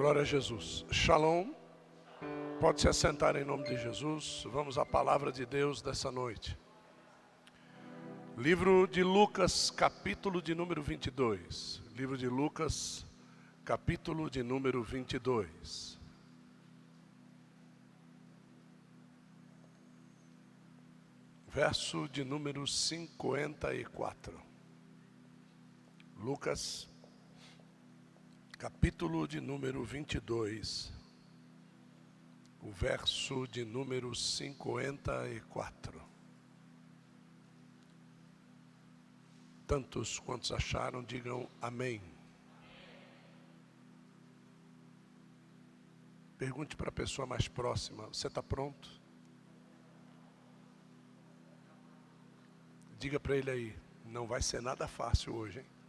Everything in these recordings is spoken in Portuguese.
Glória a Jesus. Shalom. Pode se assentar em nome de Jesus. Vamos à palavra de Deus dessa noite. Livro de Lucas, capítulo de número 22. Livro de Lucas, capítulo de número 22. Verso de número 54. Lucas capítulo de número 22, o verso de número 54. Tantos quantos acharam, digam amém. Pergunte para a pessoa mais próxima: Você está pronto? Diga para ele aí: Não vai ser nada fácil hoje, hein?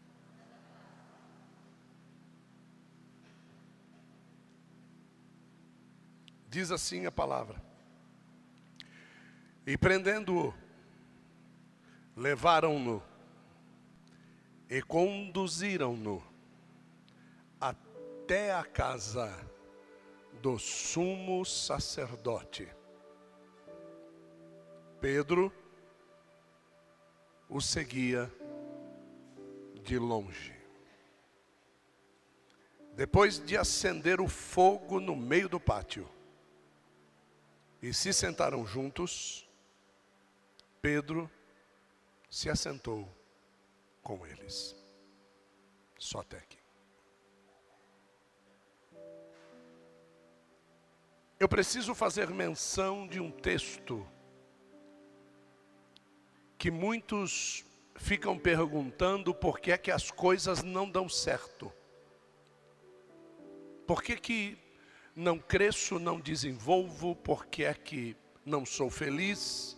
Diz assim a palavra. E prendendo-o, levaram-no e conduziram-no até a casa do sumo sacerdote. Pedro o seguia de longe. Depois de acender o fogo no meio do pátio, e se sentaram juntos, Pedro se assentou com eles. Só até aqui. Eu preciso fazer menção de um texto que muitos ficam perguntando por que é que as coisas não dão certo. Por que que não cresço, não desenvolvo, porque é que não sou feliz,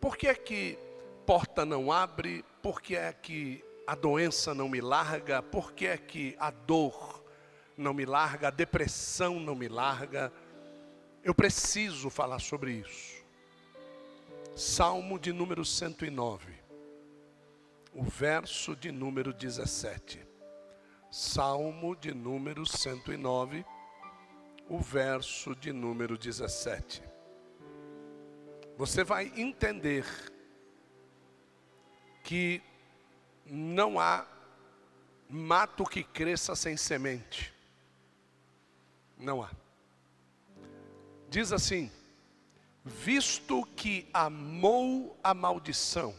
porque é que porta não abre, porque é que a doença não me larga, porque é que a dor não me larga, a depressão não me larga. Eu preciso falar sobre isso. Salmo de número 109, o verso de número 17. Salmo de número 109, o verso de número 17. Você vai entender que não há mato que cresça sem semente. Não há. Diz assim: visto que amou a maldição,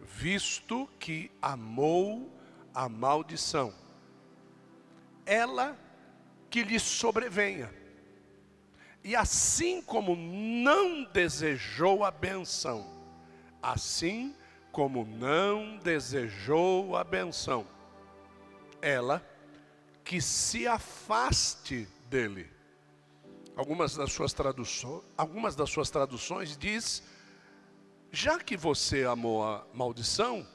visto que amou a maldição, ela que lhe sobrevenha. E assim como não desejou a benção, assim como não desejou a benção, ela que se afaste dele. Algumas das suas traduções, algumas das suas traduções diz: já que você amou a maldição,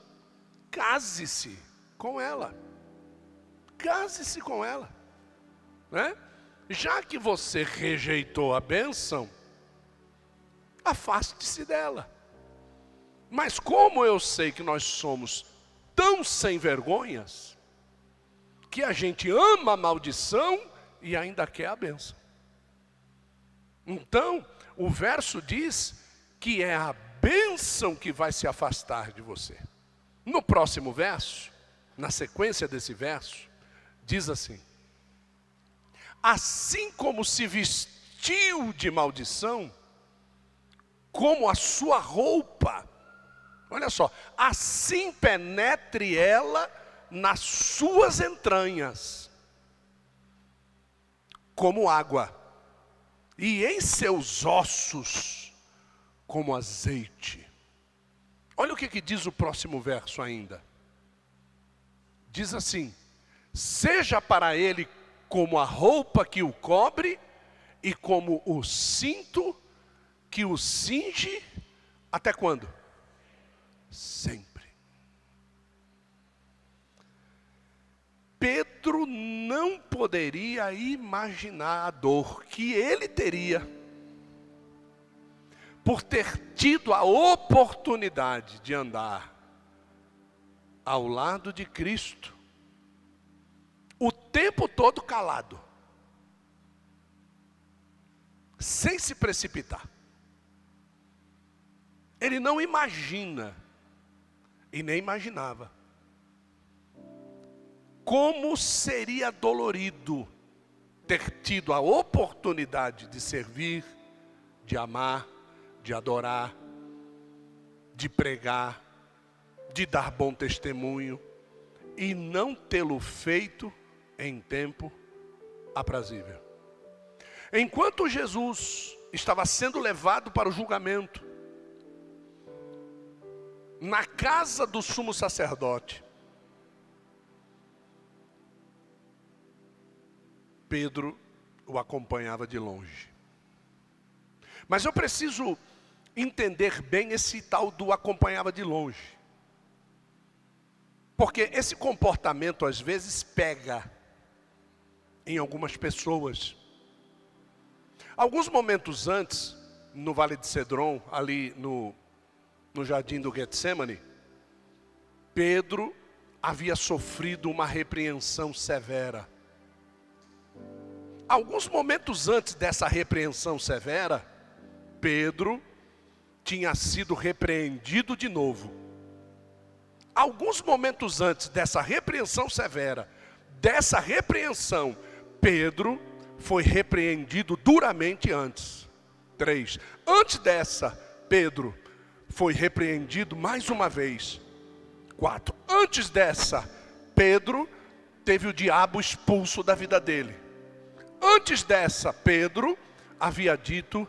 case-se com ela. Case-se com ela né? Já que você rejeitou a bênção, afaste-se dela. Mas como eu sei que nós somos tão sem vergonhas, que a gente ama a maldição e ainda quer a bênção. Então, o verso diz que é a bênção que vai se afastar de você. No próximo verso, na sequência desse verso, diz assim: assim como se vestiu de maldição, como a sua roupa, olha só, assim penetre ela nas suas entranhas, como água, e em seus ossos, como azeite. Olha o que, que diz o próximo verso ainda. Diz assim: seja para ele como a roupa que o cobre e como o cinto que o cinge, até quando? Sempre. Pedro não poderia imaginar a dor que ele teria por ter tido a oportunidade de andar ao lado de Cristo o tempo todo calado, sem se precipitar. Ele não imagina, e nem imaginava, como seria dolorido ter tido a oportunidade de servir, de amar, de adorar, de pregar, de dar bom testemunho e não tê-lo feito em tempo aprazível. Enquanto Jesus estava sendo levado para o julgamento, na casa do sumo sacerdote, Pedro o acompanhava de longe. Mas eu preciso entender bem esse tal do acompanhava de longe. Porque esse comportamento às vezes pega em algumas pessoas. Alguns momentos antes, no Vale de Cedron, ali no, no jardim do Getsemane, Pedro havia sofrido uma repreensão severa. Alguns momentos antes dessa repreensão severa, Pedro tinha sido repreendido de novo. Alguns momentos antes dessa repreensão severa, dessa repreensão, Pedro foi repreendido duramente antes. Três. Antes dessa, Pedro foi repreendido mais uma vez. Quatro. Antes dessa, Pedro teve o diabo expulso da vida dele. Antes dessa, Pedro havia dito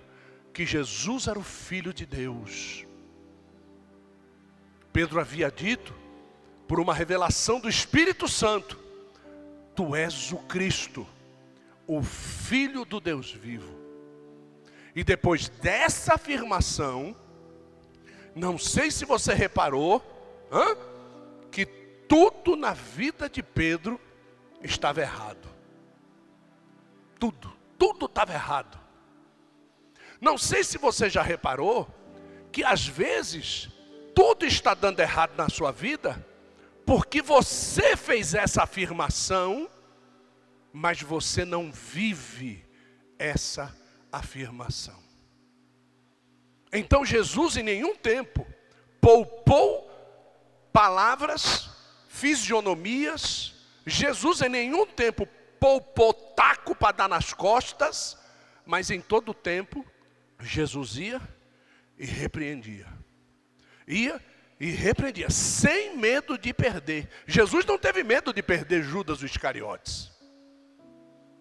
que Jesus era o Filho de Deus. Pedro havia dito, por uma revelação do Espírito Santo, Tu és o Cristo, o Filho do Deus vivo. E depois dessa afirmação, não sei se você reparou, hein, que tudo na vida de Pedro estava errado tudo, tudo estava errado. Não sei se você já reparou que às vezes tudo está dando errado na sua vida, porque você fez essa afirmação, mas você não vive essa afirmação. Então Jesus em nenhum tempo poupou palavras, fisionomias, Jesus em nenhum tempo poupou taco para dar nas costas, mas em todo tempo, Jesus ia e repreendia. Ia e repreendia, sem medo de perder. Jesus não teve medo de perder Judas o Iscariotes.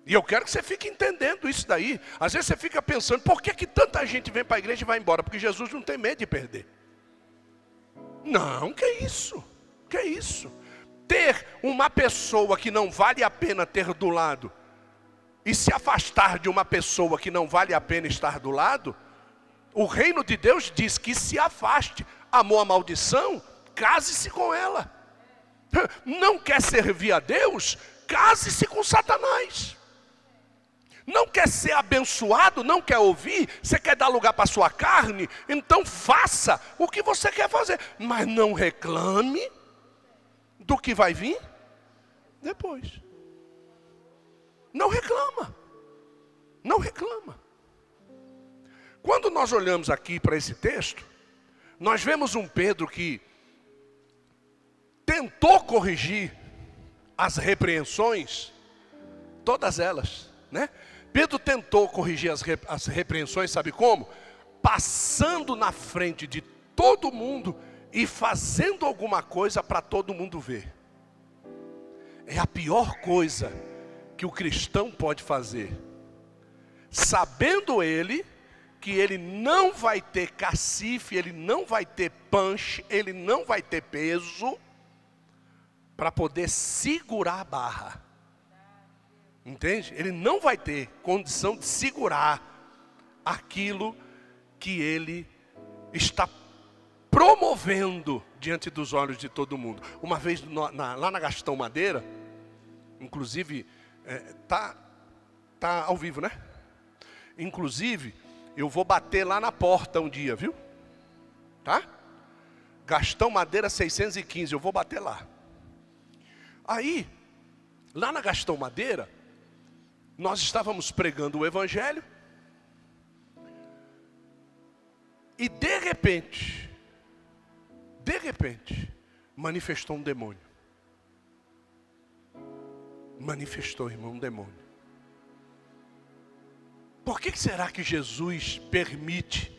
E eu quero que você fique entendendo isso daí. Às vezes você fica pensando, por que, que tanta gente vem para a igreja e vai embora? Porque Jesus não tem medo de perder. Não, que isso? Que isso? ter uma pessoa que não vale a pena ter do lado e se afastar de uma pessoa que não vale a pena estar do lado, o reino de Deus diz que se afaste. Amou a maldição? Case-se com ela. Não quer servir a Deus? Case-se com Satanás. Não quer ser abençoado, não quer ouvir, você quer dar lugar para sua carne, então faça o que você quer fazer, mas não reclame do que vai vir depois. Não reclama. Não reclama. Quando nós olhamos aqui para esse texto, nós vemos um Pedro que tentou corrigir as repreensões, todas elas, né? Pedro tentou corrigir as, as repreensões, sabe como? Passando na frente de todo mundo e fazendo alguma coisa para todo mundo ver. É a pior coisa que o cristão pode fazer. Sabendo ele que ele não vai ter cacife, ele não vai ter punch, ele não vai ter peso para poder segurar a barra. Entende? Ele não vai ter condição de segurar aquilo que ele está promovendo diante dos olhos de todo mundo. Uma vez na, lá na Gastão Madeira, inclusive, é, tá, tá ao vivo, né? Inclusive, eu vou bater lá na porta um dia, viu? Tá? Gastão Madeira 615, eu vou bater lá. Aí, Lá na Gastão Madeira, nós estávamos pregando o Evangelho, e de repente, de repente, manifestou um demônio. Manifestou, irmão, um demônio. Por que será que Jesus permite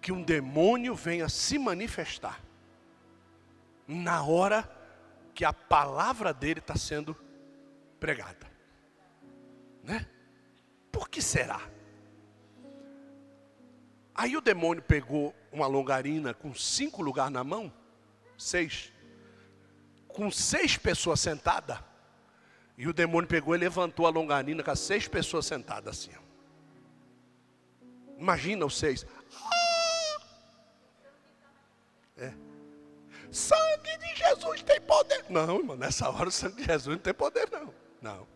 que um demônio venha se manifestar na hora que a palavra dele está sendo pregada? Né? Por que será? Aí o demônio pegou uma longarina com cinco lugares na mão, seis, com seis pessoas sentadas, e o demônio pegou e levantou a longarina com as seis pessoas sentadas assim. Imagina os seis. É. Sangue de Jesus tem poder. Não, irmão, nessa hora o sangue de Jesus não tem poder, não. Não.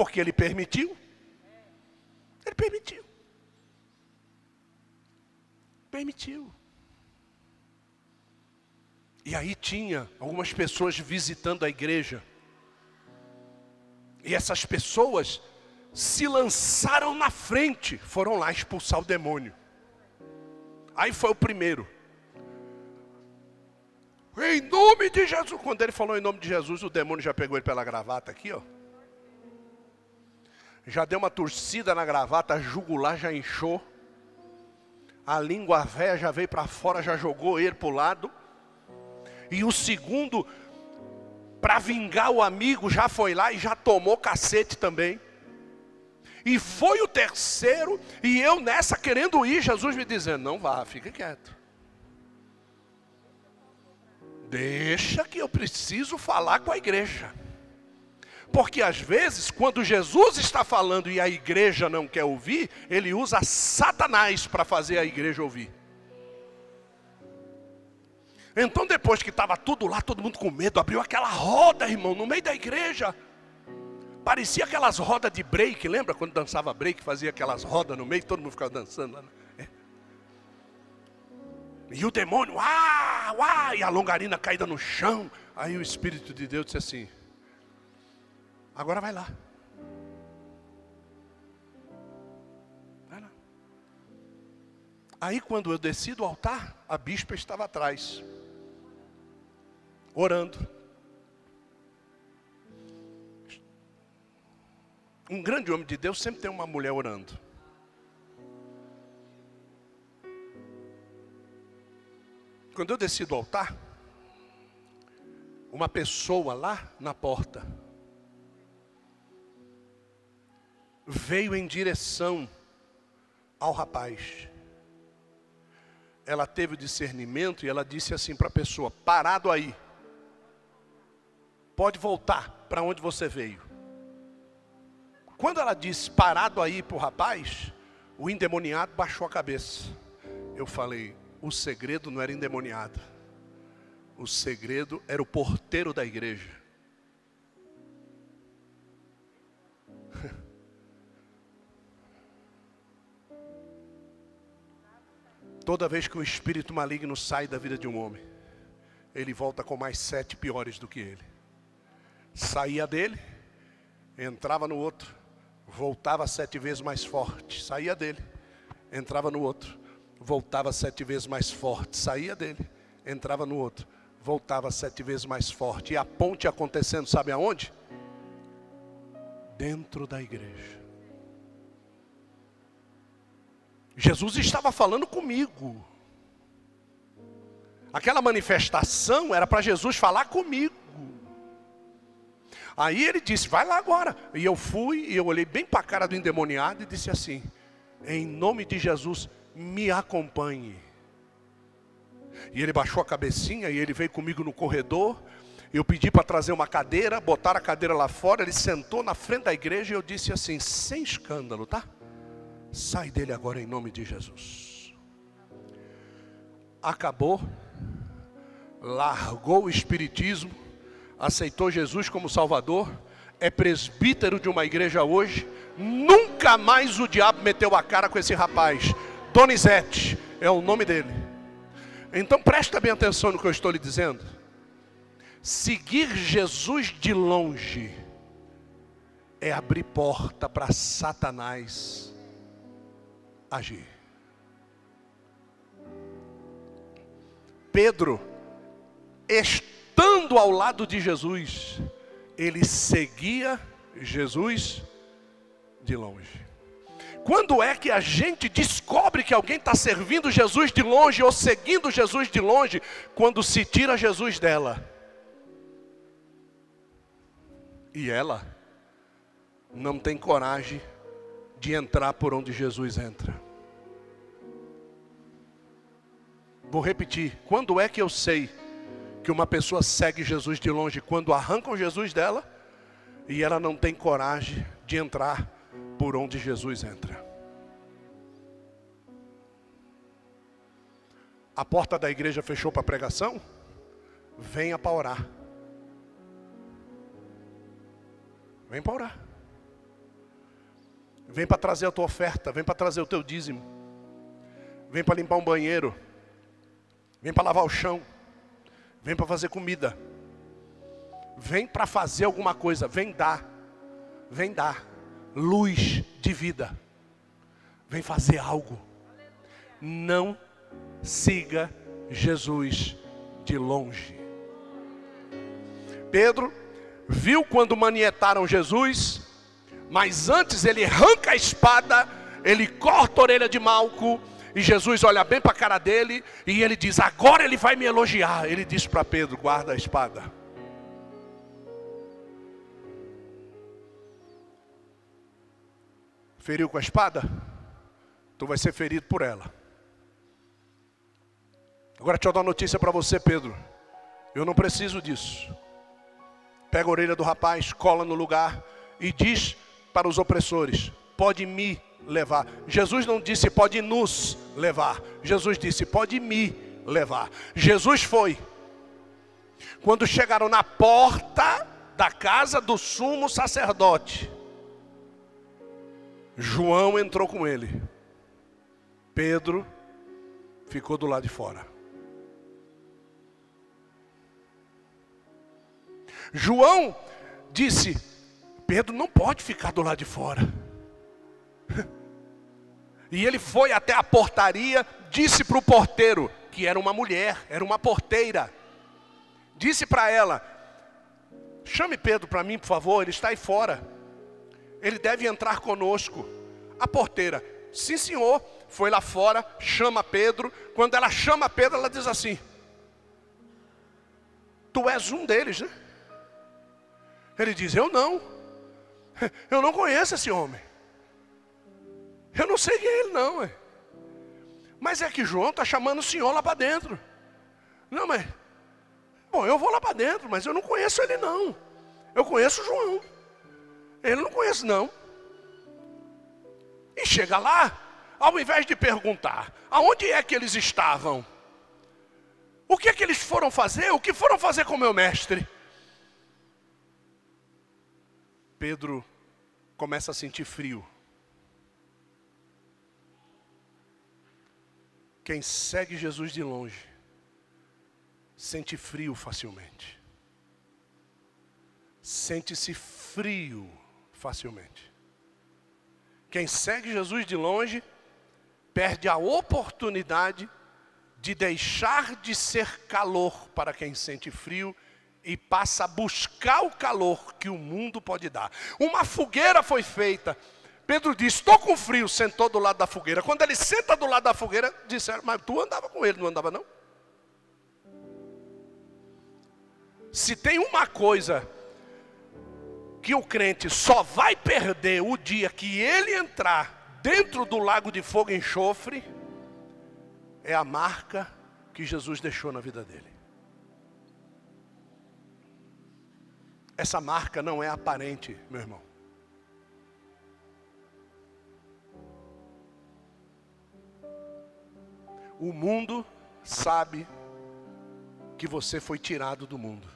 Porque ele permitiu. Ele permitiu. Permitiu. E aí tinha algumas pessoas visitando a igreja. E essas pessoas se lançaram na frente, foram lá expulsar o demônio. Aí foi o primeiro. Em nome de Jesus. Quando ele falou em nome de Jesus, o demônio já pegou ele pela gravata aqui, ó. Já deu uma torcida na gravata, a jugular já inchou. A língua velha já veio para fora, já jogou ele para o lado. E o segundo, para vingar o amigo, já foi lá e já tomou cacete também. E foi o terceiro, e eu nessa querendo ir, Jesus me dizendo: Não vá, fica quieto. Deixa que eu preciso falar com a igreja. Porque às vezes, quando Jesus está falando e a igreja não quer ouvir, ele usa Satanás para fazer a igreja ouvir. Então, depois que estava tudo lá, todo mundo com medo, abriu aquela roda, irmão, no meio da igreja. Parecia aquelas rodas de break, lembra quando dançava break, fazia aquelas rodas no meio, todo mundo ficava dançando lá. Né? É. E o demônio, ah, ah, e a longarina caída no chão. Aí o Espírito de Deus disse assim: Agora vai lá. Vai lá. Aí quando eu desci do altar, a bispa estava atrás, orando. Um grande homem de Deus sempre tem uma mulher orando. Quando eu desci do altar, uma pessoa lá na porta veio em direção ao rapaz. Ela teve o discernimento e ela disse assim para a pessoa: parado aí, pode voltar para onde você veio. Quando ela disse parado aí para o rapaz, o endemoniado baixou a cabeça. Eu falei: o segredo não era endemoniado, o segredo era o porteiro da igreja. Toda vez que o espírito maligno sai da vida de um homem, ele volta com mais sete piores do que ele. Saía dele, entrava no outro, voltava sete vezes mais forte, saía dele, entrava no outro, voltava sete vezes mais forte, saía dele, entrava no outro, voltava sete vezes mais forte. E a ponte acontecendo, sabe aonde? Dentro da igreja. Jesus estava falando comigo. Aquela manifestação era para Jesus falar comigo. Aí ele disse: Vai lá agora. E eu fui, e eu olhei bem para a cara do endemoniado e disse assim: Em nome de Jesus, me acompanhe. E ele baixou a cabecinha e ele veio comigo no corredor. Eu pedi para trazer uma cadeira, botar a cadeira lá fora. Ele sentou na frente da igreja e eu disse assim: Sem escândalo, tá? Sai dele agora em nome de Jesus. Acabou, largou o Espiritismo aceitou Jesus como Salvador, é presbítero de uma igreja hoje, nunca mais o diabo meteu a cara com esse rapaz. Donizete é o nome dele. Então presta bem atenção no que eu estou lhe dizendo. Seguir Jesus de longe é abrir porta para Satanás agir. Pedro, estando ao lado de Jesus, ele seguia Jesus de longe. Quando é que a gente descobre que alguém está servindo Jesus de longe ou seguindo Jesus de longe? Quando se tira Jesus dela. E ela não tem coragem de entrar por onde Jesus entra. Vou repetir: quando é que eu sei que uma pessoa segue Jesus de longe? Quando arrancam Jesus dela e ela não tem coragem de entrar por onde Jesus entra. A porta da igreja fechou para pregação? Venha para orar. Vem para orar. Vem para trazer a tua oferta, vem para trazer o teu dízimo. Vem para limpar um banheiro. Vem para lavar o chão. Vem para fazer comida. Vem para fazer alguma coisa, vem dar. Vem dar luz de vida. Vem fazer algo. Não siga Jesus de longe. Pedro viu quando manietaram Jesus, mas antes ele arranca a espada, ele corta a orelha de Malco, e Jesus olha bem para a cara dele, e ele diz: Agora ele vai me elogiar. Ele diz para Pedro: Guarda a espada. Feriu com a espada? Tu vai ser ferido por ela. Agora deixa eu dar uma notícia para você, Pedro. Eu não preciso disso. Pega a orelha do rapaz, cola no lugar e diz para os opressores: Pode me levar. Jesus não disse pode nos levar. Jesus disse pode me levar. Jesus foi. Quando chegaram na porta da casa do sumo sacerdote, João entrou com ele. Pedro ficou do lado de fora. João disse: Pedro não pode ficar do lado de fora. E ele foi até a portaria, disse para o porteiro, que era uma mulher, era uma porteira, disse para ela: Chame Pedro para mim, por favor, ele está aí fora. Ele deve entrar conosco. A porteira, sim senhor, foi lá fora, chama Pedro. Quando ela chama Pedro, ela diz assim: Tu és um deles, né? Ele diz: Eu não. Eu não conheço esse homem. Eu não sei quem é ele, não. Ué. Mas é que João está chamando o senhor lá para dentro. Não, mas. Bom, eu vou lá para dentro, mas eu não conheço ele, não. Eu conheço João. Ele não conhece, não. E chega lá, ao invés de perguntar aonde é que eles estavam, o que é que eles foram fazer, o que foram fazer com meu mestre. Pedro começa a sentir frio. Quem segue Jesus de longe sente frio facilmente. Sente-se frio facilmente. Quem segue Jesus de longe perde a oportunidade de deixar de ser calor para quem sente frio e passa a buscar o calor que o mundo pode dar. Uma fogueira foi feita. Pedro disse: Estou com frio, sentou do lado da fogueira. Quando ele senta do lado da fogueira, disseram: Mas tu andava com ele, não andava não? Se tem uma coisa que o crente só vai perder o dia que ele entrar dentro do lago de fogo e enxofre, é a marca que Jesus deixou na vida dele. Essa marca não é aparente, meu irmão. O mundo sabe que você foi tirado do mundo.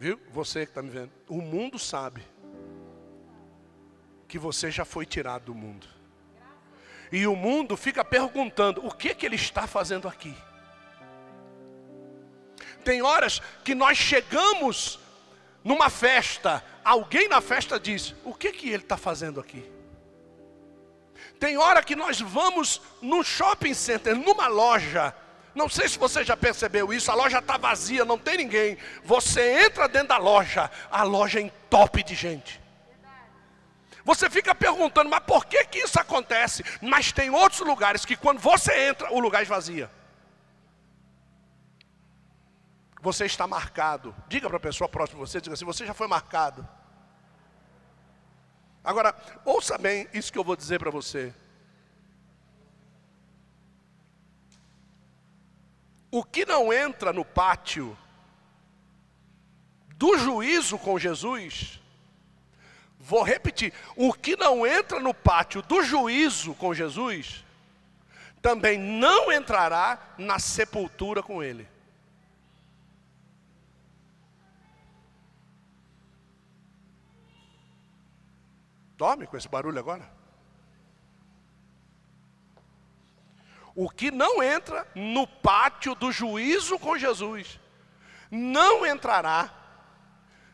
Viu? Você que está me vendo. O mundo sabe que você já foi tirado do mundo. E o mundo fica perguntando: o que, que ele está fazendo aqui? Tem horas que nós chegamos numa festa, alguém na festa diz: O que que ele está fazendo aqui? Tem hora que nós vamos num shopping center, numa loja. Não sei se você já percebeu isso, a loja está vazia, não tem ninguém. Você entra dentro da loja, a loja é entope de gente. Você fica perguntando, mas por que, que isso acontece? Mas tem outros lugares que quando você entra, o lugar esvazia. Você está marcado. Diga para a pessoa próxima de você, diga assim, você já foi marcado. Agora, ouça bem isso que eu vou dizer para você. O que não entra no pátio do juízo com Jesus, vou repetir: o que não entra no pátio do juízo com Jesus, também não entrará na sepultura com Ele. Dorme com esse barulho agora? O que não entra no pátio do juízo com Jesus, não entrará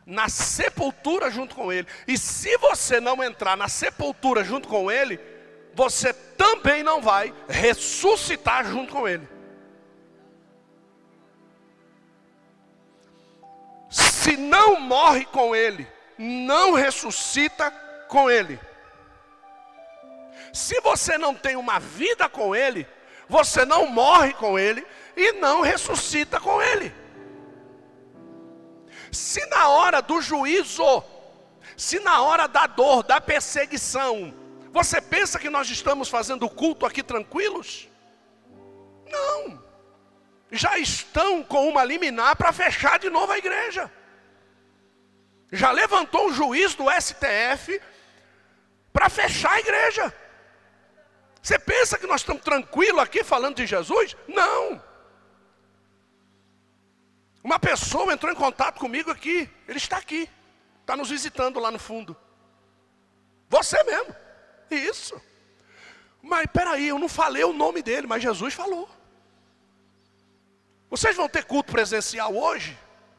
na sepultura junto com Ele. E se você não entrar na sepultura junto com Ele, você também não vai ressuscitar junto com Ele. Se não morre com Ele, não ressuscita com Ele. Se você não tem uma vida com Ele, você não morre com Ele e não ressuscita com Ele. Se na hora do juízo, se na hora da dor, da perseguição, você pensa que nós estamos fazendo culto aqui tranquilos? Não. Já estão com uma liminar para fechar de novo a igreja. Já levantou um juiz do STF para fechar a igreja. Você pensa que nós estamos tranquilos aqui falando de Jesus? Não. Uma pessoa entrou em contato comigo aqui, ele está aqui, está nos visitando lá no fundo. Você mesmo, isso. Mas peraí, eu não falei o nome dele, mas Jesus falou. Vocês vão ter culto presencial hoje?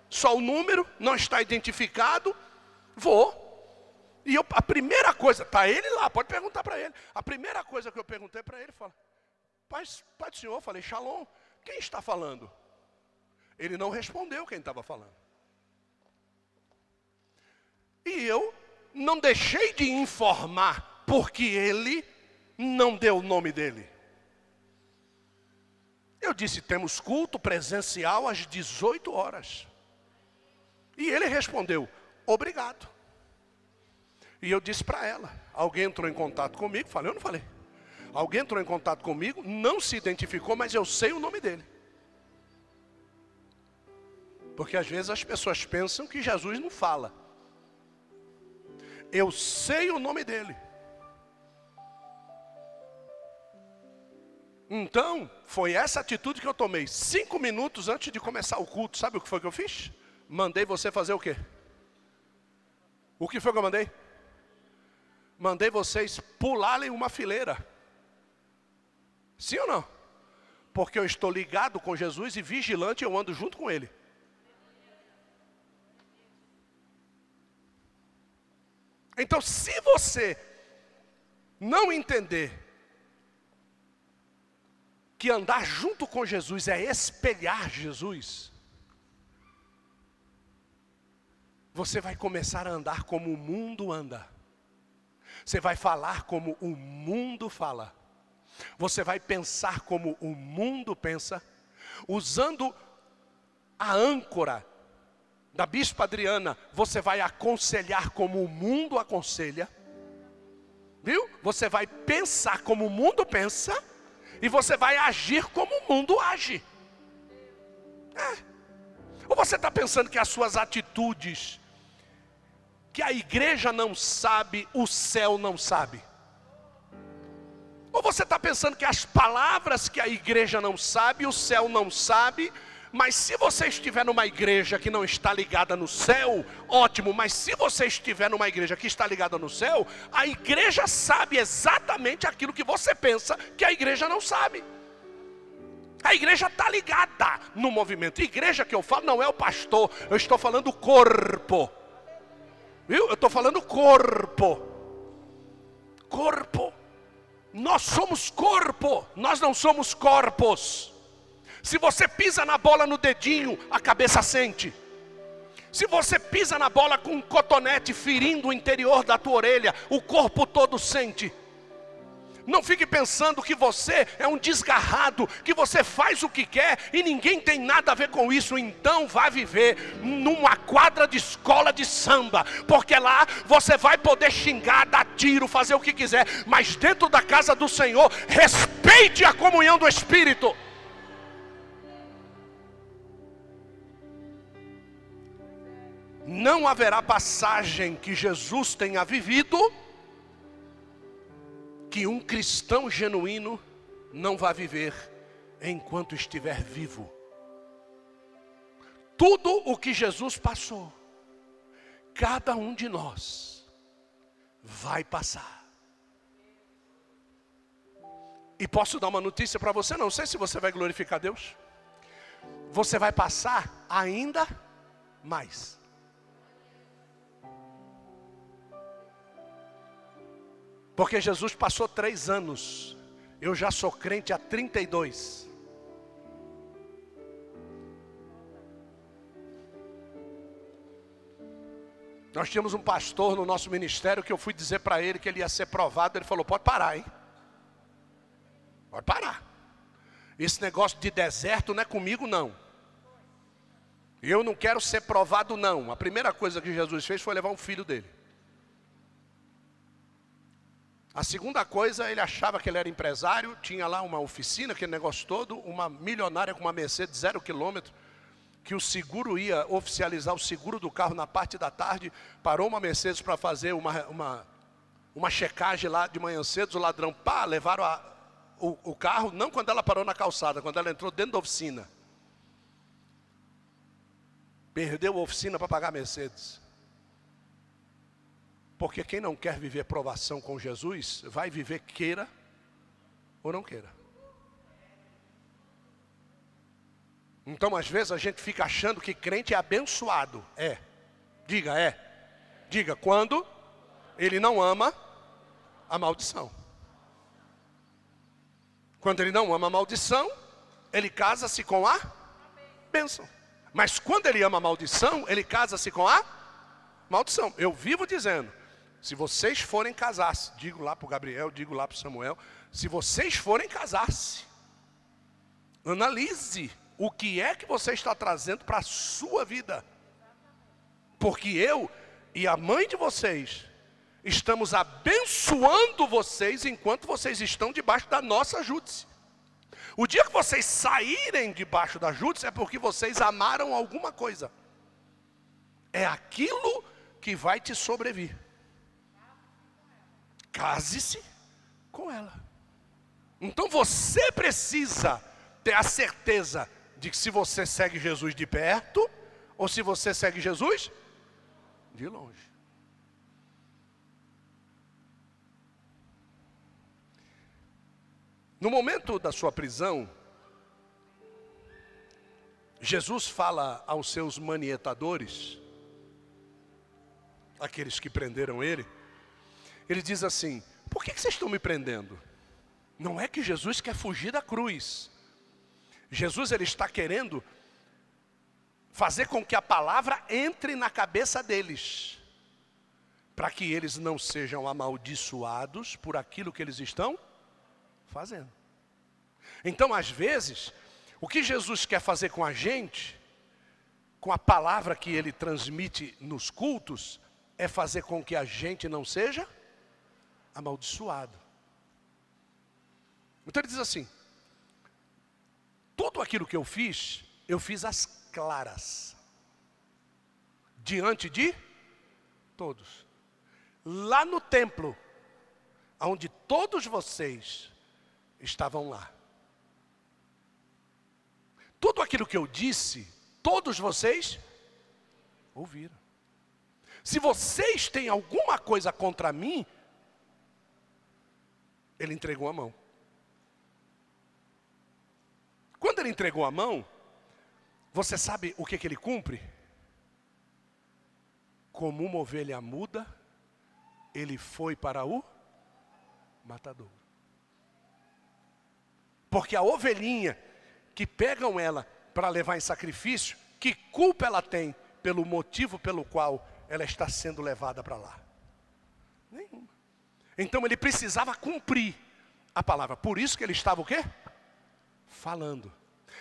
Só o número não está identificado? Vou. E eu, a primeira coisa, está ele lá, pode perguntar para ele. A primeira coisa que eu perguntei para ele, fala, pai, pai do senhor, falei, Shalom, quem está falando? Ele não respondeu quem estava falando. E eu não deixei de informar, porque ele não deu o nome dele. Eu disse: temos culto presencial às 18 horas. E ele respondeu: obrigado. E eu disse para ela: alguém entrou em contato comigo? Falei, eu não falei. Alguém entrou em contato comigo, não se identificou, mas eu sei o nome dele. Porque às vezes as pessoas pensam que Jesus não fala. Eu sei o nome dele. Então, foi essa atitude que eu tomei. Cinco minutos antes de começar o culto, sabe o que foi que eu fiz? Mandei você fazer o quê? O que foi que eu mandei? Mandei vocês pularem uma fileira. Sim ou não? Porque eu estou ligado com Jesus e vigilante, eu ando junto com Ele. Então, se você não entender que andar junto com Jesus é espelhar Jesus, você vai começar a andar como o mundo anda. Você vai falar como o mundo fala. Você vai pensar como o mundo pensa, usando a âncora da Bispa Adriana, você vai aconselhar como o mundo aconselha. Viu? Você vai pensar como o mundo pensa e você vai agir como o mundo age. É. Ou você está pensando que as suas atitudes que a igreja não sabe, o céu não sabe? Ou você está pensando que as palavras que a igreja não sabe, o céu não sabe, mas se você estiver numa igreja que não está ligada no céu, ótimo, mas se você estiver numa igreja que está ligada no céu, a igreja sabe exatamente aquilo que você pensa que a igreja não sabe. A igreja está ligada no movimento. Igreja que eu falo não é o pastor, eu estou falando corpo. Viu? Eu estou falando corpo. Corpo. Nós somos corpo, nós não somos corpos. Se você pisa na bola no dedinho, a cabeça sente. Se você pisa na bola com um cotonete ferindo o interior da tua orelha, o corpo todo sente. Não fique pensando que você é um desgarrado, que você faz o que quer e ninguém tem nada a ver com isso. Então vá viver numa quadra de escola de samba, porque lá você vai poder xingar, dar tiro, fazer o que quiser, mas dentro da casa do Senhor, respeite a comunhão do Espírito. Não haverá passagem que Jesus tenha vivido que um cristão genuíno não vai viver enquanto estiver vivo. Tudo o que Jesus passou, cada um de nós vai passar. E posso dar uma notícia para você, não sei se você vai glorificar Deus. Você vai passar ainda mais. Porque Jesus passou três anos, eu já sou crente há 32. Nós tínhamos um pastor no nosso ministério que eu fui dizer para ele que ele ia ser provado. Ele falou: pode parar, hein? Pode parar. Esse negócio de deserto não é comigo, não. Eu não quero ser provado, não. A primeira coisa que Jesus fez foi levar um filho dele. A segunda coisa, ele achava que ele era empresário, tinha lá uma oficina, aquele negócio todo, uma milionária com uma Mercedes zero quilômetro, que o seguro ia oficializar o seguro do carro na parte da tarde, parou uma Mercedes para fazer uma, uma, uma checagem lá de manhã cedo, o ladrão, pá, levaram a, o, o carro, não quando ela parou na calçada, quando ela entrou dentro da oficina. Perdeu a oficina para pagar a Mercedes. Porque quem não quer viver provação com Jesus, vai viver queira ou não queira. Então, às vezes, a gente fica achando que crente é abençoado. É. Diga, é. Diga, quando ele não ama a maldição. Quando ele não ama a maldição, ele casa-se com a bênção. Mas quando ele ama a maldição, ele casa-se com a maldição. Eu vivo dizendo, se vocês forem casar-se, digo lá para o Gabriel, digo lá para o Samuel, se vocês forem casar-se, analise o que é que você está trazendo para a sua vida. Porque eu e a mãe de vocês estamos abençoando vocês enquanto vocês estão debaixo da nossa júdice. O dia que vocês saírem debaixo da júdice é porque vocês amaram alguma coisa. É aquilo que vai te sobreviver case-se com ela. Então você precisa ter a certeza de que se você segue Jesus de perto ou se você segue Jesus de longe. No momento da sua prisão, Jesus fala aos seus manietadores, aqueles que prenderam ele, ele diz assim: Por que vocês estão me prendendo? Não é que Jesus quer fugir da cruz. Jesus ele está querendo fazer com que a palavra entre na cabeça deles, para que eles não sejam amaldiçoados por aquilo que eles estão fazendo. Então, às vezes, o que Jesus quer fazer com a gente, com a palavra que ele transmite nos cultos, é fazer com que a gente não seja amaldiçoado. Então ele diz assim: tudo aquilo que eu fiz, eu fiz às claras, diante de todos. Lá no templo, onde todos vocês estavam lá. Tudo aquilo que eu disse, todos vocês ouviram. Se vocês têm alguma coisa contra mim, ele entregou a mão. Quando ele entregou a mão, você sabe o que, que ele cumpre? Como uma ovelha muda, ele foi para o matador. Porque a ovelhinha que pegam ela para levar em sacrifício, que culpa ela tem pelo motivo pelo qual ela está sendo levada para lá? Então ele precisava cumprir a palavra. Por isso que ele estava o quê? Falando.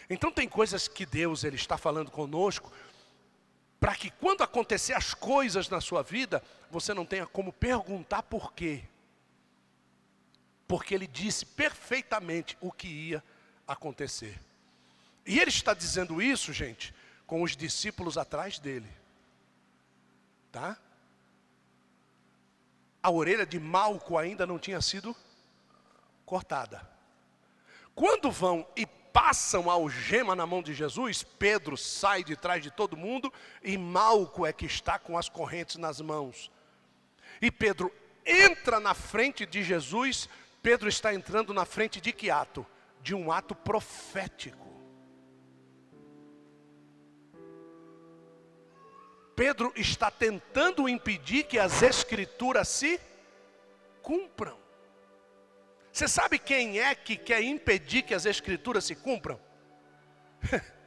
Então tem coisas que Deus ele está falando conosco para que quando acontecer as coisas na sua vida, você não tenha como perguntar por quê. Porque ele disse perfeitamente o que ia acontecer. E ele está dizendo isso, gente, com os discípulos atrás dele. Tá? A orelha de Malco ainda não tinha sido cortada. Quando vão e passam a algema na mão de Jesus, Pedro sai de trás de todo mundo e Malco é que está com as correntes nas mãos. E Pedro entra na frente de Jesus, Pedro está entrando na frente de que ato? De um ato profético. Pedro está tentando impedir que as escrituras se cumpram. Você sabe quem é que quer impedir que as escrituras se cumpram?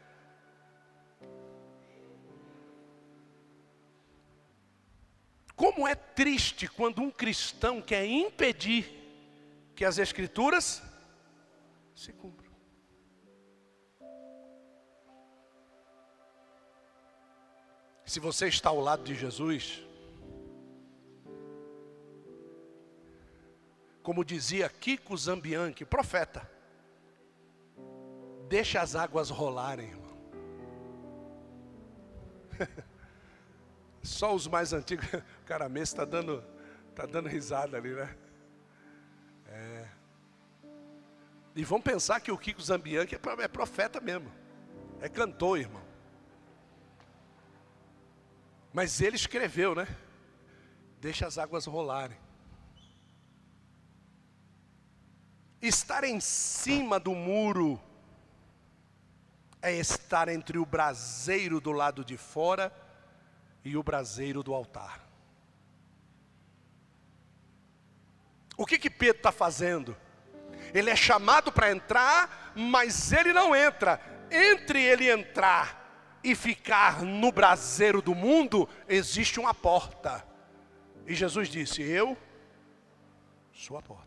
Como é triste quando um cristão quer impedir que as escrituras se cumpram. Se você está ao lado de Jesus, como dizia Kiko Zambianchi, profeta, deixa as águas rolarem, irmão. Só os mais antigos, o cara mesmo está dando, tá dando risada ali, né? É. E vão pensar que o Kiko Zambianchi é, é profeta mesmo, é cantor, irmão. Mas ele escreveu, né? Deixa as águas rolarem. Estar em cima do muro é estar entre o braseiro do lado de fora e o braseiro do altar. O que que Pedro está fazendo? Ele é chamado para entrar, mas ele não entra. Entre ele entrar e ficar no braseiro do mundo, existe uma porta. E Jesus disse: Eu sou a porta.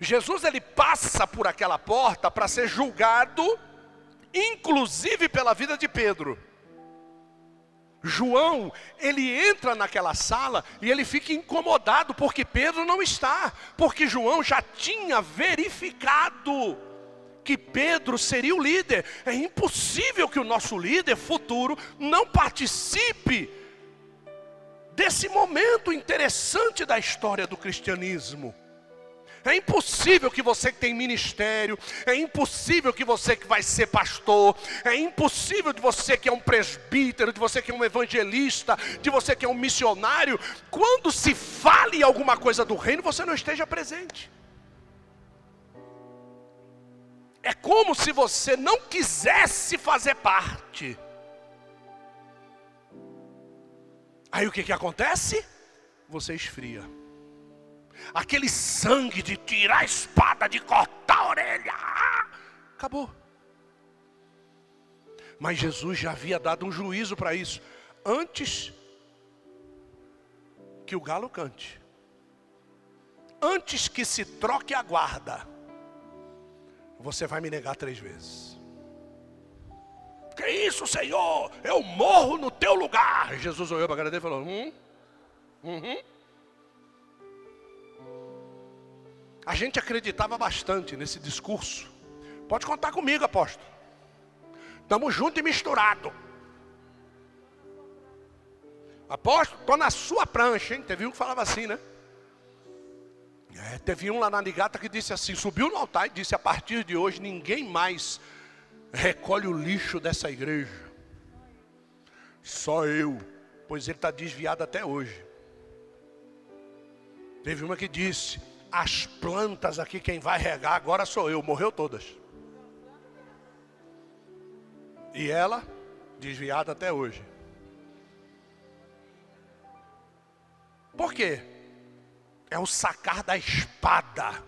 Jesus ele passa por aquela porta para ser julgado, inclusive pela vida de Pedro. João, ele entra naquela sala e ele fica incomodado porque Pedro não está, porque João já tinha verificado que Pedro seria o líder. É impossível que o nosso líder futuro não participe desse momento interessante da história do cristianismo. É impossível que você que tem ministério, é impossível que você que vai ser pastor, é impossível de você que é um presbítero, de você que é um evangelista, de você que é um missionário, quando se fale alguma coisa do reino, você não esteja presente. É como se você não quisesse fazer parte. Aí o que, que acontece? Você esfria. Aquele sangue de tirar a espada, de cortar a orelha. Acabou. Mas Jesus já havia dado um juízo para isso. Antes que o galo cante. Antes que se troque a guarda você vai me negar três vezes. Que isso, Senhor? Eu morro no teu lugar. Jesus olhou para a cara dele e falou: hum, uhum. A gente acreditava bastante nesse discurso. Pode contar comigo, apóstolo. Estamos juntos e misturados. Apóstolo, estou na sua prancha, hein? Teve um que falava assim, né? É, teve um lá na Ligata que disse assim: subiu no altar e disse: a partir de hoje ninguém mais recolhe o lixo dessa igreja. Só eu, pois ele está desviado até hoje. Teve uma que disse: as plantas aqui quem vai regar agora sou eu. Morreu todas. E ela, desviada até hoje. Por quê? É o sacar da espada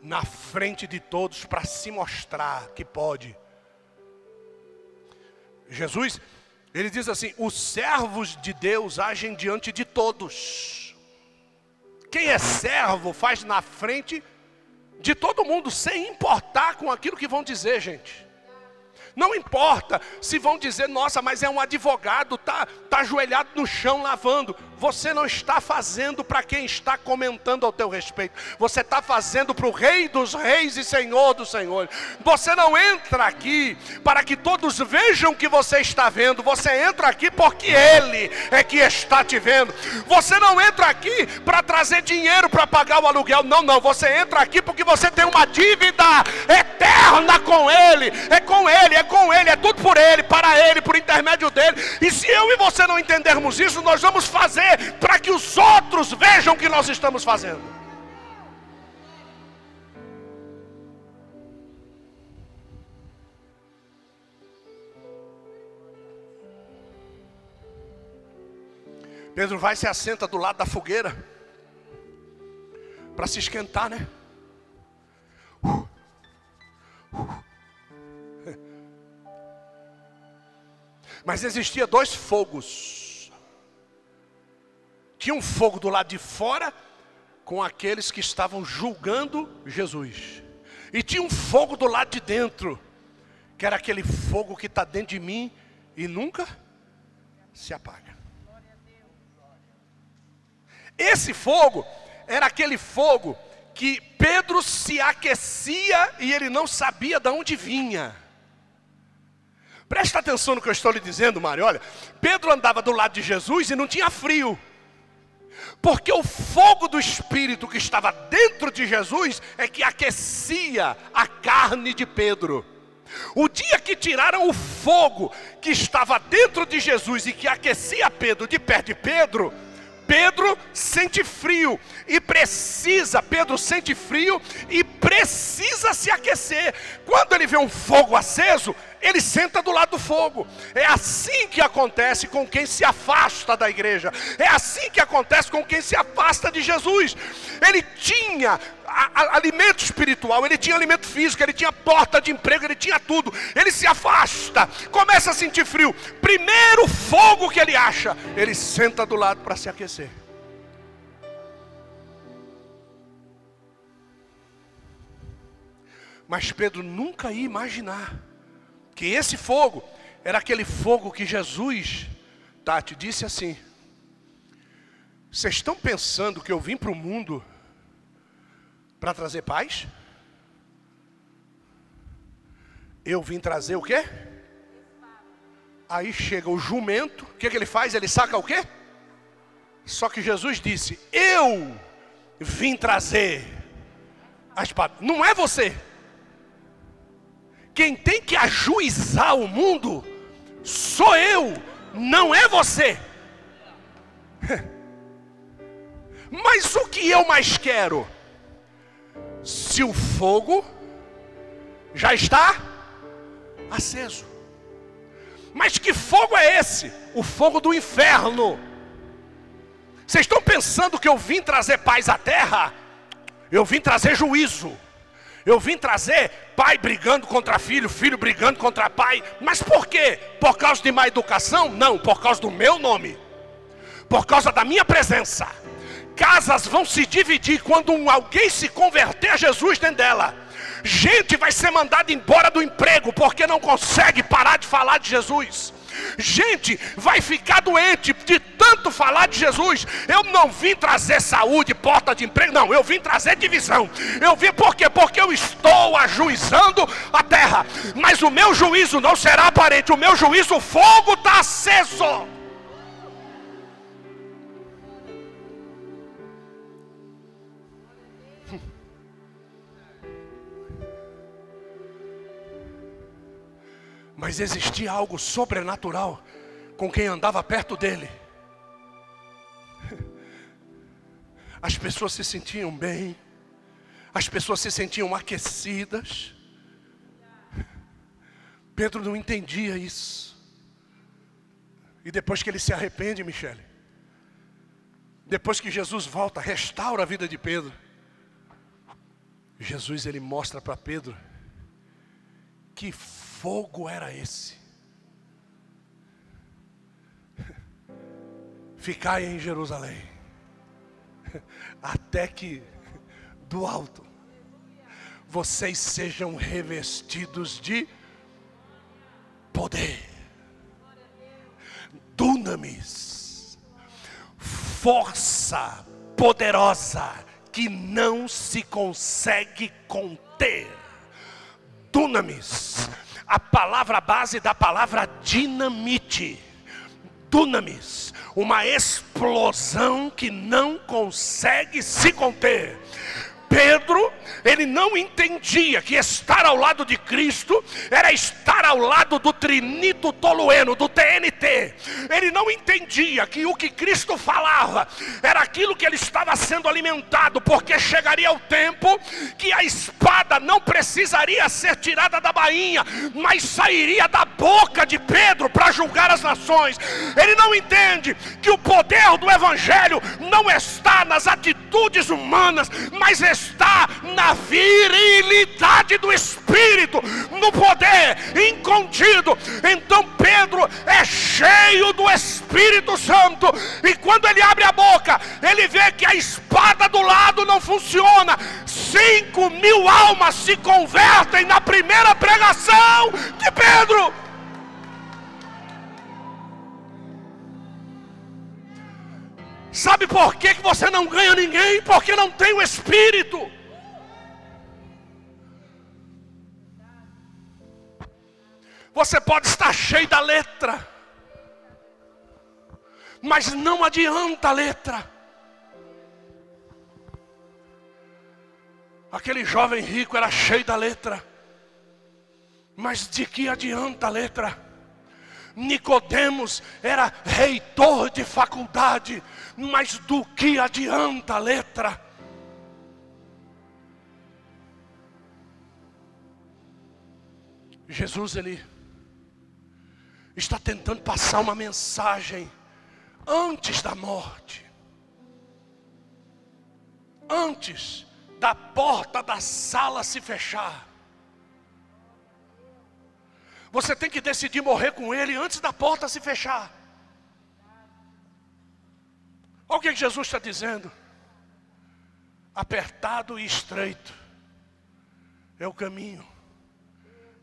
na frente de todos para se mostrar que pode. Jesus, ele diz assim: os servos de Deus agem diante de todos. Quem é servo faz na frente de todo mundo, sem importar com aquilo que vão dizer, gente. Não importa se vão dizer, nossa, mas é um advogado, tá, tá ajoelhado no chão lavando. Você não está fazendo para quem está comentando ao teu respeito. Você está fazendo para o Rei dos Reis e Senhor dos Senhores. Você não entra aqui para que todos vejam que você está vendo. Você entra aqui porque Ele é que está te vendo. Você não entra aqui para trazer dinheiro para pagar o aluguel. Não, não. Você entra aqui porque você tem uma dívida eterna com Ele. É com Ele, é com Ele, é tudo por Ele, para Ele, por intermédio dele. E se eu e você não entendermos isso, nós vamos fazer para que os outros vejam o que nós estamos fazendo. Pedro vai se assenta do lado da fogueira para se esquentar, né? Mas existia dois fogos tinha um fogo do lado de fora com aqueles que estavam julgando Jesus. E tinha um fogo do lado de dentro, que era aquele fogo que está dentro de mim e nunca se apaga. Esse fogo era aquele fogo que Pedro se aquecia e ele não sabia de onde vinha. Presta atenção no que eu estou lhe dizendo, Mário. Olha, Pedro andava do lado de Jesus e não tinha frio. Porque o fogo do Espírito que estava dentro de Jesus é que aquecia a carne de Pedro. O dia que tiraram o fogo que estava dentro de Jesus e que aquecia Pedro de perto de Pedro, Pedro sente frio e precisa, Pedro sente frio e precisa se aquecer. Quando ele vê um fogo aceso, ele senta do lado do fogo. É assim que acontece com quem se afasta da igreja. É assim que acontece com quem se afasta de Jesus. Ele tinha alimento espiritual, ele tinha alimento físico, ele tinha porta de emprego, ele tinha tudo. Ele se afasta, começa a sentir frio. Primeiro fogo que ele acha, ele senta do lado para se aquecer. Mas Pedro nunca ia imaginar que esse fogo era aquele fogo que Jesus, Tati, disse assim: Vocês estão pensando que eu vim para o mundo para trazer paz? Eu vim trazer o quê? Aí chega o jumento, o que, que ele faz? Ele saca o quê? Só que Jesus disse: Eu vim trazer a espada. Não é você. Quem tem que ajuizar o mundo sou eu, não é você. Mas o que eu mais quero? Se o fogo já está aceso. Mas que fogo é esse? O fogo do inferno. Vocês estão pensando que eu vim trazer paz à terra? Eu vim trazer juízo. Eu vim trazer pai brigando contra filho, filho brigando contra pai. Mas por quê? Por causa de má educação? Não, por causa do meu nome. Por causa da minha presença. Casas vão se dividir quando alguém se converter a Jesus dentro dela. Gente vai ser mandada embora do emprego porque não consegue parar de falar de Jesus. Gente vai ficar doente de tanto falar de Jesus. Eu não vim trazer saúde, porta de emprego, não. Eu vim trazer divisão. Eu vim por quê? Porque eu estou ajuizando a terra. Mas o meu juízo não será aparente. O meu juízo, o fogo está aceso. Mas existia algo sobrenatural com quem andava perto dele. As pessoas se sentiam bem, as pessoas se sentiam aquecidas. Pedro não entendia isso. E depois que ele se arrepende, Michele, depois que Jesus volta, restaura a vida de Pedro. Jesus ele mostra para Pedro que fogo era esse. Ficai em Jerusalém, até que do alto vocês sejam revestidos de poder, dunamis, força poderosa que não se consegue conter. Dunamis, a palavra base da palavra dinamite. Dunamis, uma explosão que não consegue se conter. Pedro, ele não entendia que estar ao lado de Cristo era estar ao lado do Trinito Tolueno, do TNT. Ele não entendia que o que Cristo falava era aquilo que ele estava sendo alimentado, porque chegaria o tempo que a espada não precisaria ser tirada da bainha, mas sairia da boca de Pedro para julgar as nações. Ele não entende que o poder do Evangelho não está nas atitudes humanas, mas está está na virilidade do Espírito, no poder incontido. Então Pedro é cheio do Espírito Santo, e quando ele abre a boca, ele vê que a espada do lado não funciona. Cinco mil almas se convertem na primeira pregação de Pedro. Sabe por que, que você não ganha ninguém? Porque não tem o Espírito. Você pode estar cheio da letra, mas não adianta a letra. Aquele jovem rico era cheio da letra, mas de que adianta a letra? Nicodemos era reitor de faculdade, mas do que adianta a letra? Jesus ele está tentando passar uma mensagem antes da morte. Antes da porta da sala se fechar. Você tem que decidir morrer com ele antes da porta se fechar. Olha o que Jesus está dizendo. Apertado e estreito é o caminho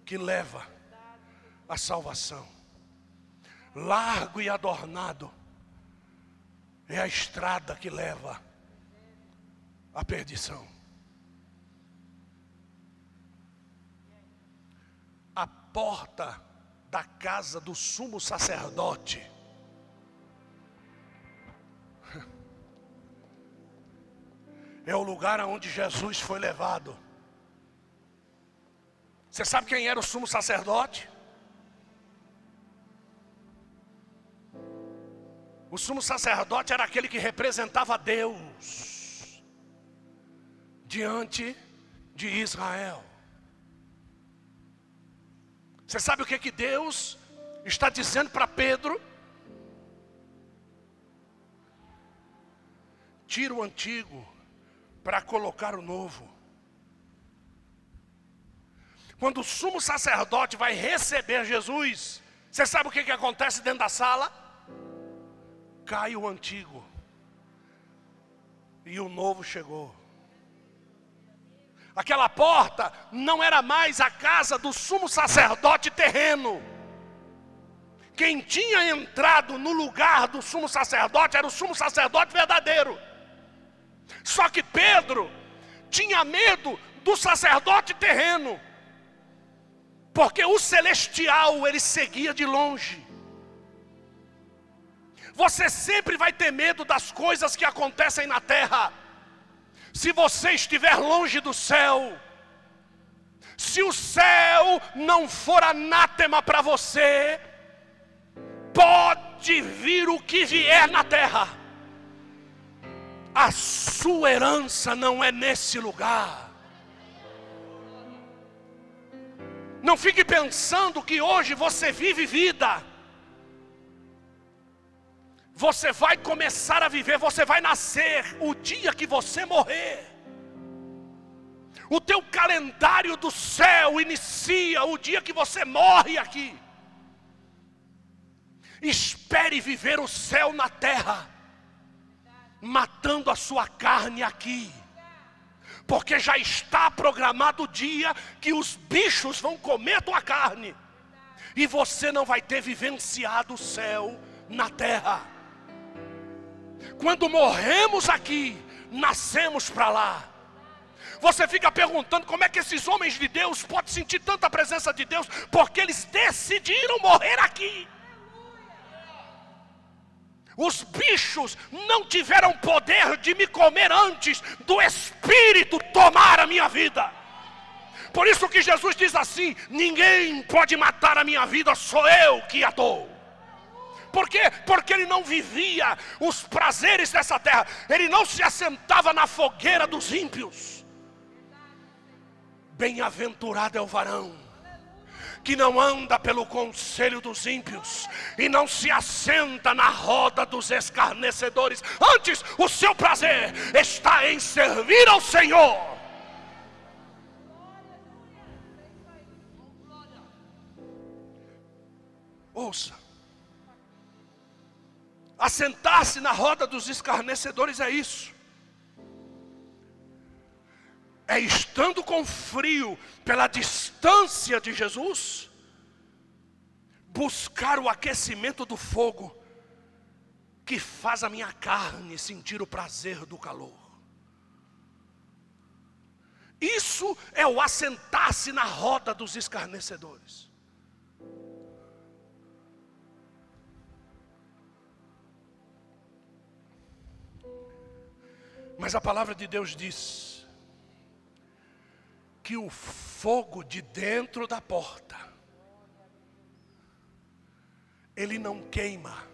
que leva à salvação. Largo e adornado é a estrada que leva à perdição. porta da casa do sumo sacerdote. É o lugar aonde Jesus foi levado. Você sabe quem era o sumo sacerdote? O sumo sacerdote era aquele que representava Deus diante de Israel. Você sabe o que, que Deus está dizendo para Pedro? Tira o antigo para colocar o novo. Quando o sumo sacerdote vai receber Jesus, você sabe o que, que acontece dentro da sala? Cai o antigo, e o novo chegou. Aquela porta não era mais a casa do sumo sacerdote terreno. Quem tinha entrado no lugar do sumo sacerdote era o sumo sacerdote verdadeiro. Só que Pedro tinha medo do sacerdote terreno, porque o celestial ele seguia de longe. Você sempre vai ter medo das coisas que acontecem na terra se você estiver longe do céu, se o céu não for anátema para você, pode vir o que vier na terra, a sua herança não é nesse lugar. Não fique pensando que hoje você vive vida. Você vai começar a viver, você vai nascer o dia que você morrer. O teu calendário do céu inicia o dia que você morre aqui. Espere viver o céu na terra, matando a sua carne aqui, porque já está programado o dia que os bichos vão comer tua carne, e você não vai ter vivenciado o céu na terra. Quando morremos aqui, nascemos para lá. Você fica perguntando como é que esses homens de Deus podem sentir tanta presença de Deus, porque eles decidiram morrer aqui. Os bichos não tiveram poder de me comer antes do Espírito tomar a minha vida. Por isso que Jesus diz assim: ninguém pode matar a minha vida, sou eu que a dou. Por quê? Porque ele não vivia os prazeres dessa terra, ele não se assentava na fogueira dos ímpios. Bem-aventurado é o varão que não anda pelo conselho dos ímpios e não se assenta na roda dos escarnecedores. Antes, o seu prazer está em servir ao Senhor. Ouça. Assentar-se na roda dos escarnecedores é isso é estando com frio pela distância de Jesus, buscar o aquecimento do fogo que faz a minha carne sentir o prazer do calor. Isso é o assentar-se na roda dos escarnecedores. Mas a palavra de Deus diz: que o fogo de dentro da porta, ele não queima.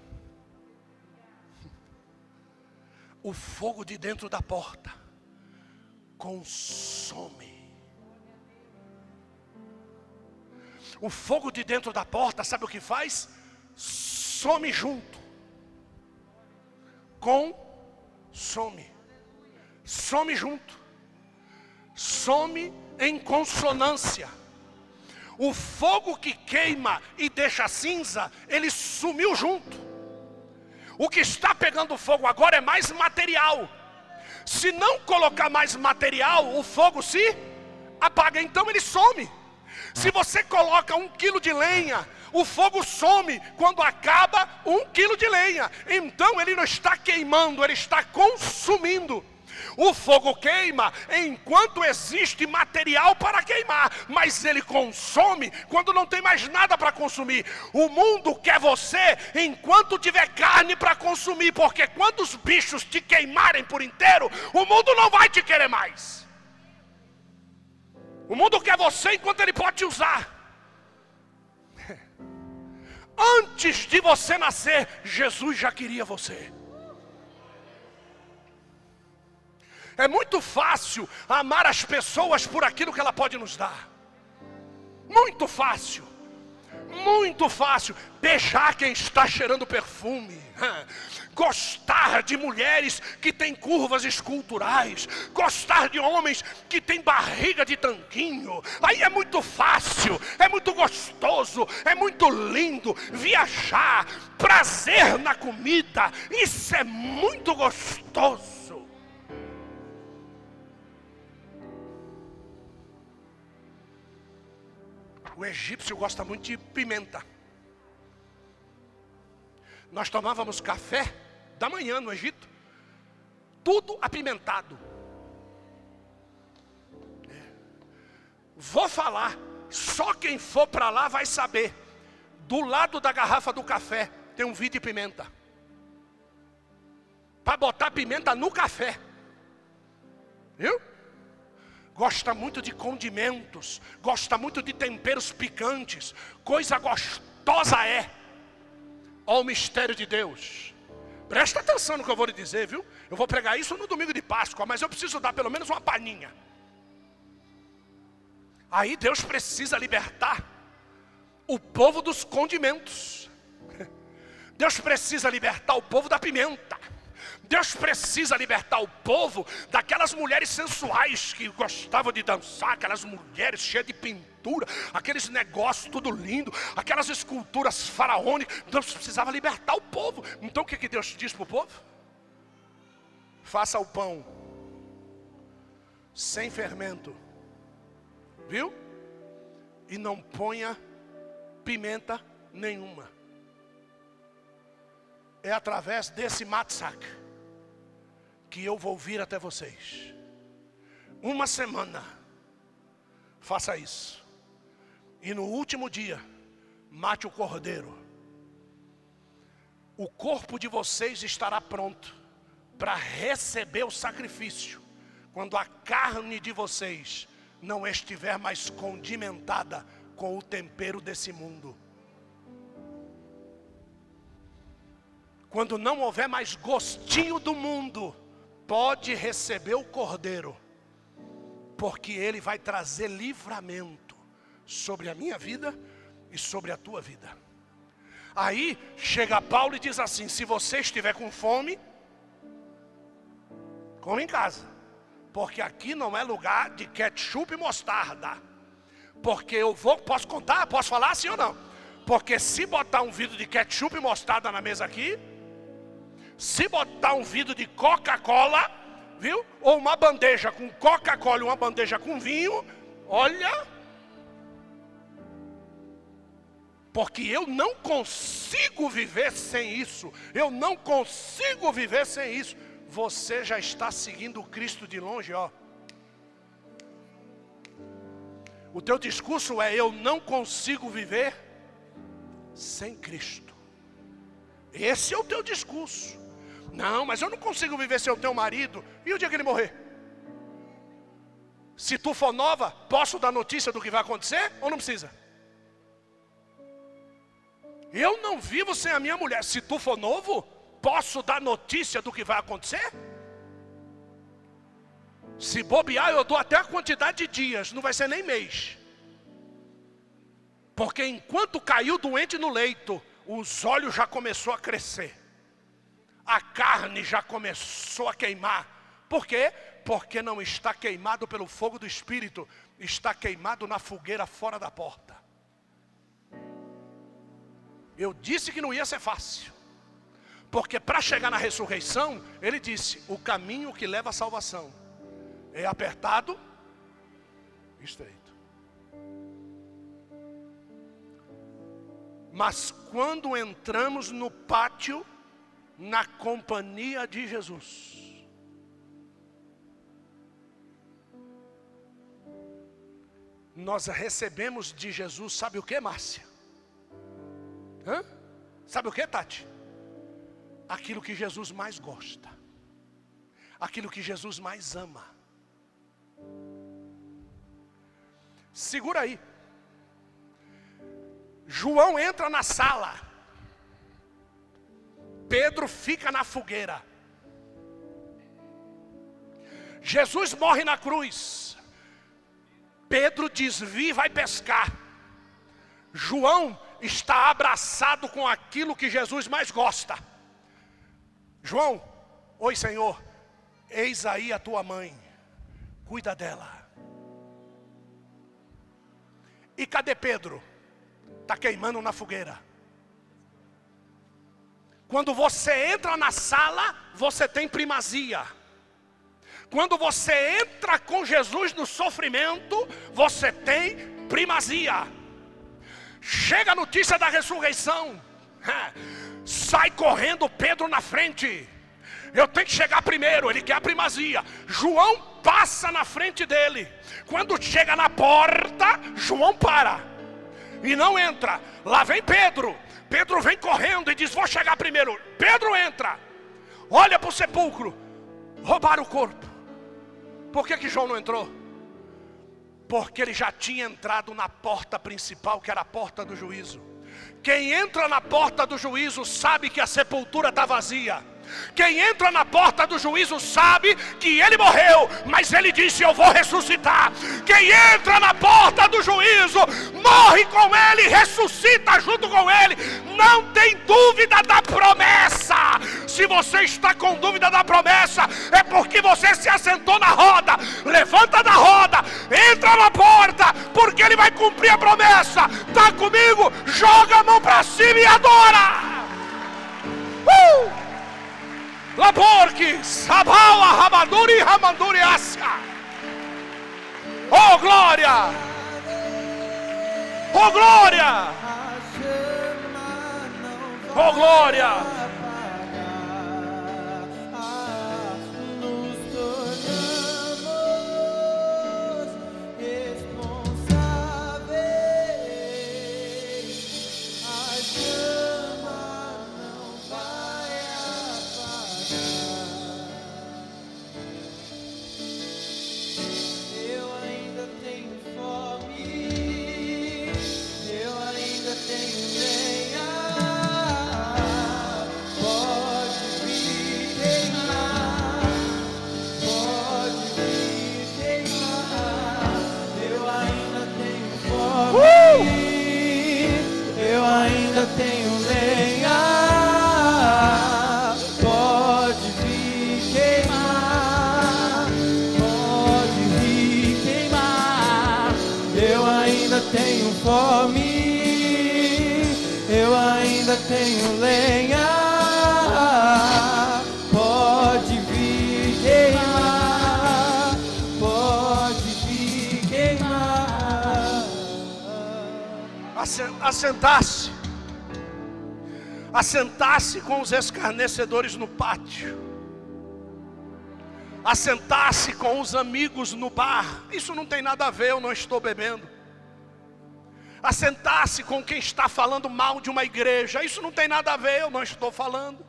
O fogo de dentro da porta consome. O fogo de dentro da porta, sabe o que faz? Some junto. Consome. Some junto. Some em consonância. O fogo que queima e deixa cinza, ele sumiu junto. O que está pegando fogo agora é mais material. Se não colocar mais material, o fogo se apaga, então ele some. Se você coloca um quilo de lenha, o fogo some quando acaba um quilo de lenha. Então ele não está queimando, ele está consumindo. O fogo queima enquanto existe material para queimar, mas ele consome quando não tem mais nada para consumir. O mundo quer você enquanto tiver carne para consumir, porque quando os bichos te queimarem por inteiro, o mundo não vai te querer mais. O mundo quer você enquanto ele pode te usar. Antes de você nascer, Jesus já queria você. É muito fácil amar as pessoas por aquilo que ela pode nos dar. Muito fácil. Muito fácil beijar quem está cheirando perfume, gostar de mulheres que têm curvas esculturais, gostar de homens que têm barriga de tanquinho. Aí é muito fácil, é muito gostoso, é muito lindo viajar, prazer na comida. Isso é muito gostoso. O egípcio gosta muito de pimenta. Nós tomávamos café da manhã no Egito, tudo apimentado. É. Vou falar, só quem for para lá vai saber. Do lado da garrafa do café tem um vidro de pimenta. Para botar pimenta no café. Viu? Gosta muito de condimentos, gosta muito de temperos picantes, coisa gostosa é. Ó o mistério de Deus. Presta atenção no que eu vou lhe dizer, viu? Eu vou pregar isso no domingo de Páscoa, mas eu preciso dar pelo menos uma paninha. Aí Deus precisa libertar o povo dos condimentos. Deus precisa libertar o povo da pimenta. Deus precisa libertar o povo daquelas mulheres sensuais que gostavam de dançar, aquelas mulheres cheias de pintura, aqueles negócios tudo lindo, aquelas esculturas faraônicas. Deus precisava libertar o povo. Então o que, que Deus diz para o povo? Faça o pão sem fermento, viu? E não ponha pimenta nenhuma. É através desse matsak que eu vou vir até vocês. Uma semana, faça isso. E no último dia, mate o cordeiro. O corpo de vocês estará pronto para receber o sacrifício, quando a carne de vocês não estiver mais condimentada com o tempero desse mundo. Quando não houver mais gostinho do mundo, pode receber o cordeiro, porque ele vai trazer livramento sobre a minha vida e sobre a tua vida. Aí chega Paulo e diz assim: se você estiver com fome, come em casa, porque aqui não é lugar de ketchup e mostarda. Porque eu vou, posso contar, posso falar assim ou não? Porque se botar um vidro de ketchup e mostarda na mesa aqui, se botar um vidro de Coca-Cola, viu? Ou uma bandeja com Coca-Cola e uma bandeja com vinho, olha. Porque eu não consigo viver sem isso. Eu não consigo viver sem isso. Você já está seguindo o Cristo de longe, ó. O teu discurso é: eu não consigo viver sem Cristo. Esse é o teu discurso. Não, mas eu não consigo viver sem o teu marido. E o dia que ele morrer? Se tu for nova, posso dar notícia do que vai acontecer ou não precisa? Eu não vivo sem a minha mulher. Se tu for novo, posso dar notícia do que vai acontecer? Se bobear, eu dou até a quantidade de dias, não vai ser nem mês. Porque enquanto caiu doente no leito, os olhos já começou a crescer a carne já começou a queimar. Por quê? Porque não está queimado pelo fogo do Espírito, está queimado na fogueira fora da porta. Eu disse que não ia ser fácil, porque para chegar na ressurreição, ele disse: o caminho que leva à salvação é apertado, estreito. Mas quando entramos no pátio, na companhia de Jesus. Nós recebemos de Jesus, sabe o que, Márcia? Hã? Sabe o que, Tati? Aquilo que Jesus mais gosta, aquilo que Jesus mais ama. Segura aí. João entra na sala. Pedro fica na fogueira. Jesus morre na cruz. Pedro desvia e vai pescar. João está abraçado com aquilo que Jesus mais gosta. João, oi Senhor, eis aí a tua mãe, cuida dela. E cadê Pedro? Está queimando na fogueira. Quando você entra na sala, você tem primazia. Quando você entra com Jesus no sofrimento, você tem primazia. Chega a notícia da ressurreição, sai correndo Pedro na frente. Eu tenho que chegar primeiro, ele quer a primazia. João passa na frente dele. Quando chega na porta, João para e não entra. Lá vem Pedro. Pedro vem correndo e diz: Vou chegar primeiro. Pedro entra, olha para o sepulcro, roubaram o corpo. Por que, que João não entrou? Porque ele já tinha entrado na porta principal, que era a porta do juízo. Quem entra na porta do juízo sabe que a sepultura está vazia. Quem entra na porta do juízo sabe que ele morreu, mas ele disse: Eu vou ressuscitar. Quem entra na porta do juízo morre com ele, ressuscita junto com ele. Não tem dúvida da promessa. Se você está com dúvida da promessa, é porque você se assentou na roda. Levanta da roda, entra na porta, porque ele vai cumprir a promessa. Está comigo? Joga a mão para cima e adora. Uh! Laborque, Sabala, Ramaduri, Ramanduri, Asca. Oh glória! Oh glória! Oh glória! Tenho lenha, pode vir queimar, pode vir queimar. Assentar-se, assentar-se com os escarnecedores no pátio, assentar-se com os amigos no bar, isso não tem nada a ver, eu não estou bebendo assentar-se com quem está falando mal de uma igreja. Isso não tem nada a ver, eu não estou falando.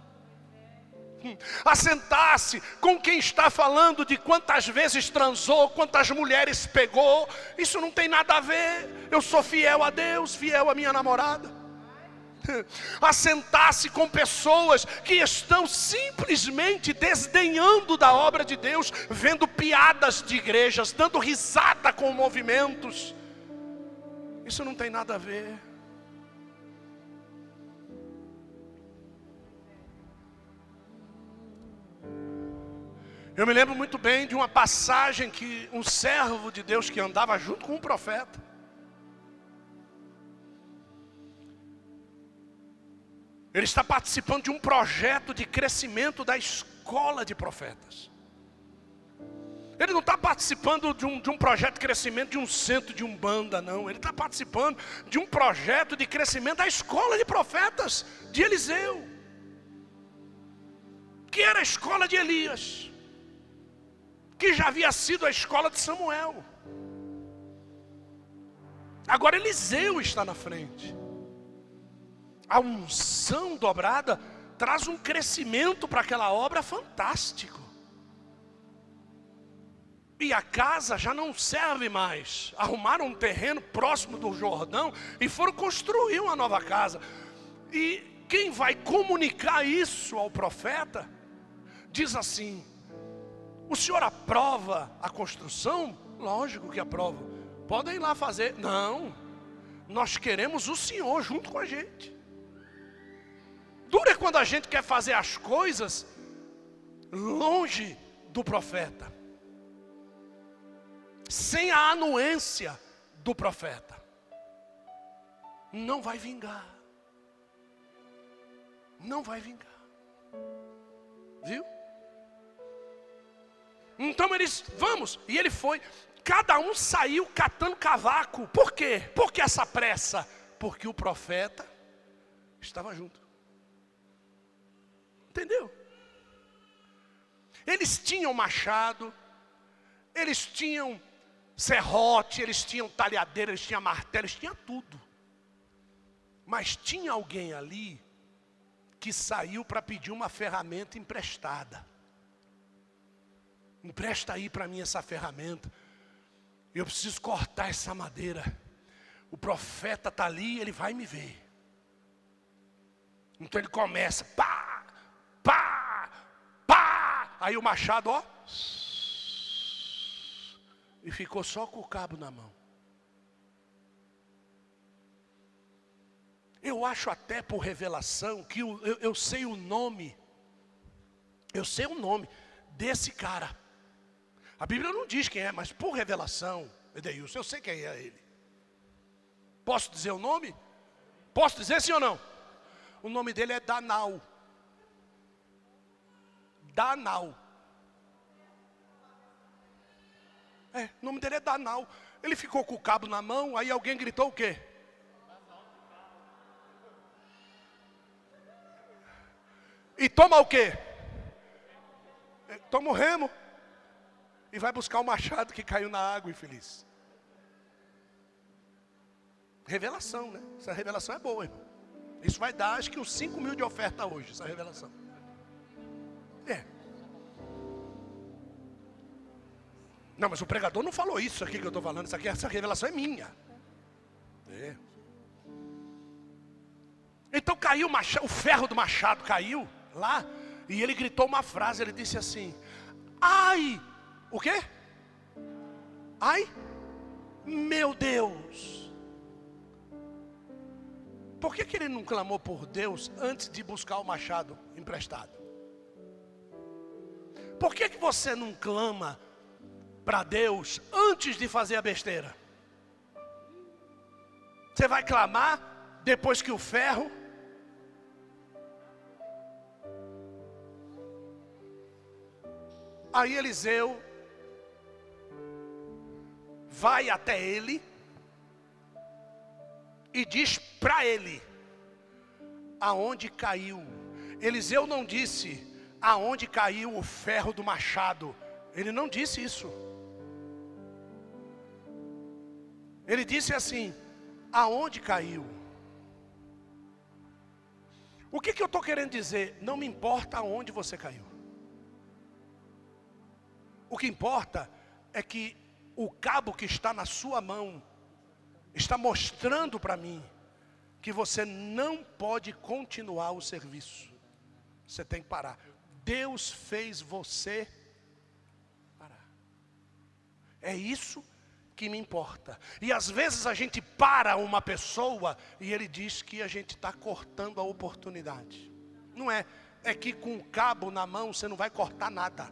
Hum. Assentar-se com quem está falando de quantas vezes transou, quantas mulheres pegou. Isso não tem nada a ver. Eu sou fiel a Deus, fiel à minha namorada. Assentar-se com pessoas que estão simplesmente desdenhando da obra de Deus, vendo piadas de igrejas, dando risada com movimentos isso não tem nada a ver. Eu me lembro muito bem de uma passagem que um servo de Deus que andava junto com um profeta. Ele está participando de um projeto de crescimento da escola de profetas. Ele não está participando de um, de um projeto de crescimento de um centro de umbanda, não. Ele está participando de um projeto de crescimento da escola de profetas de Eliseu, que era a escola de Elias, que já havia sido a escola de Samuel. Agora Eliseu está na frente. A unção dobrada traz um crescimento para aquela obra fantástico. E a casa já não serve mais. Arrumaram um terreno próximo do Jordão e foram construir uma nova casa. E quem vai comunicar isso ao profeta diz assim: O senhor aprova a construção? Lógico que aprova. Podem ir lá fazer. Não. Nós queremos o senhor junto com a gente. Dura é quando a gente quer fazer as coisas longe do profeta sem a anuência do profeta, não vai vingar. Não vai vingar. Viu? Então eles, vamos, e ele foi. Cada um saiu catando cavaco. Por quê? Por que essa pressa? Porque o profeta estava junto. Entendeu? Eles tinham machado, eles tinham serrote, eles tinham talhadeira, eles tinham martelo, eles tinham tudo. Mas tinha alguém ali que saiu para pedir uma ferramenta emprestada. Empresta aí para mim essa ferramenta. Eu preciso cortar essa madeira. O profeta está ali, ele vai me ver. Então ele começa, pá, pá, Aí o machado, ó. E ficou só com o cabo na mão. Eu acho até por revelação que eu, eu, eu sei o nome. Eu sei o nome desse cara. A Bíblia não diz quem é, mas por revelação, Edeilson, eu sei quem é ele. Posso dizer o nome? Posso dizer sim ou não? O nome dele é Danal. Danal. É, o nome dele é Danal. Ele ficou com o cabo na mão, aí alguém gritou o quê? E toma o quê? Toma o remo. E vai buscar o machado que caiu na água, infeliz. Revelação, né? Essa revelação é boa, irmão. Isso vai dar, acho que uns 5 mil de oferta hoje, essa revelação. É. Não, mas o pregador não falou isso aqui que eu estou falando. Isso aqui, essa revelação é minha. É. Então caiu o, machado, o ferro do machado caiu lá. E ele gritou uma frase. Ele disse assim: Ai, o quê? Ai, meu Deus. Por que, que ele não clamou por Deus antes de buscar o machado emprestado? Por que, que você não clama para Deus antes de fazer a besteira? Você vai clamar depois que o ferro. Aí Eliseu vai até ele e diz para ele aonde caiu. Eliseu não disse aonde caiu o ferro do machado. Ele não disse isso. Ele disse assim: aonde caiu? O que, que eu estou querendo dizer? Não me importa aonde você caiu. O que importa é que o cabo que está na sua mão está mostrando para mim que você não pode continuar o serviço. Você tem que parar. Deus fez você. É isso que me importa. E às vezes a gente para uma pessoa e ele diz que a gente está cortando a oportunidade. Não é. É que com o cabo na mão você não vai cortar nada.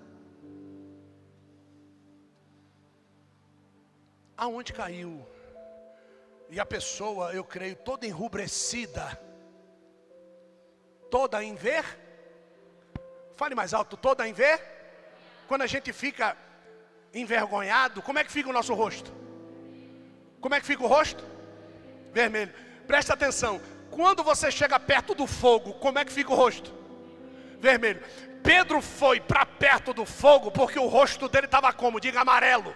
Aonde caiu e a pessoa, eu creio, toda enrubrecida, toda em ver, fale mais alto, toda em ver, quando a gente fica envergonhado, como é que fica o nosso rosto? Como é que fica o rosto? Vermelho. Presta atenção, quando você chega perto do fogo, como é que fica o rosto? Vermelho. Pedro foi para perto do fogo porque o rosto dele estava como? Diga amarelo.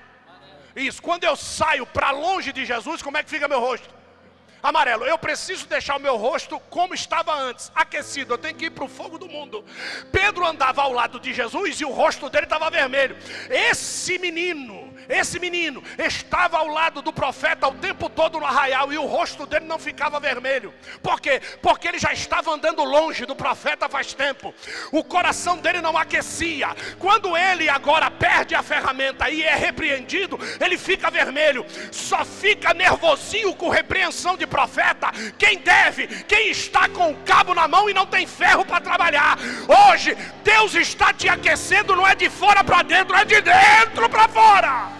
Isso. Quando eu saio para longe de Jesus, como é que fica meu rosto? Amarelo. Eu preciso deixar o meu rosto como estava antes, aquecido. Eu tenho que ir para o fogo do mundo. Pedro andava ao lado de Jesus e o rosto dele estava vermelho. Esse menino esse menino estava ao lado do profeta o tempo todo no arraial e o rosto dele não ficava vermelho. Por quê? Porque ele já estava andando longe do profeta faz tempo. O coração dele não aquecia. Quando ele agora perde a ferramenta e é repreendido, ele fica vermelho. Só fica nervosinho com repreensão de profeta quem deve, quem está com o cabo na mão e não tem ferro para trabalhar. Hoje, Deus está te aquecendo, não é de fora para dentro, é de dentro para fora.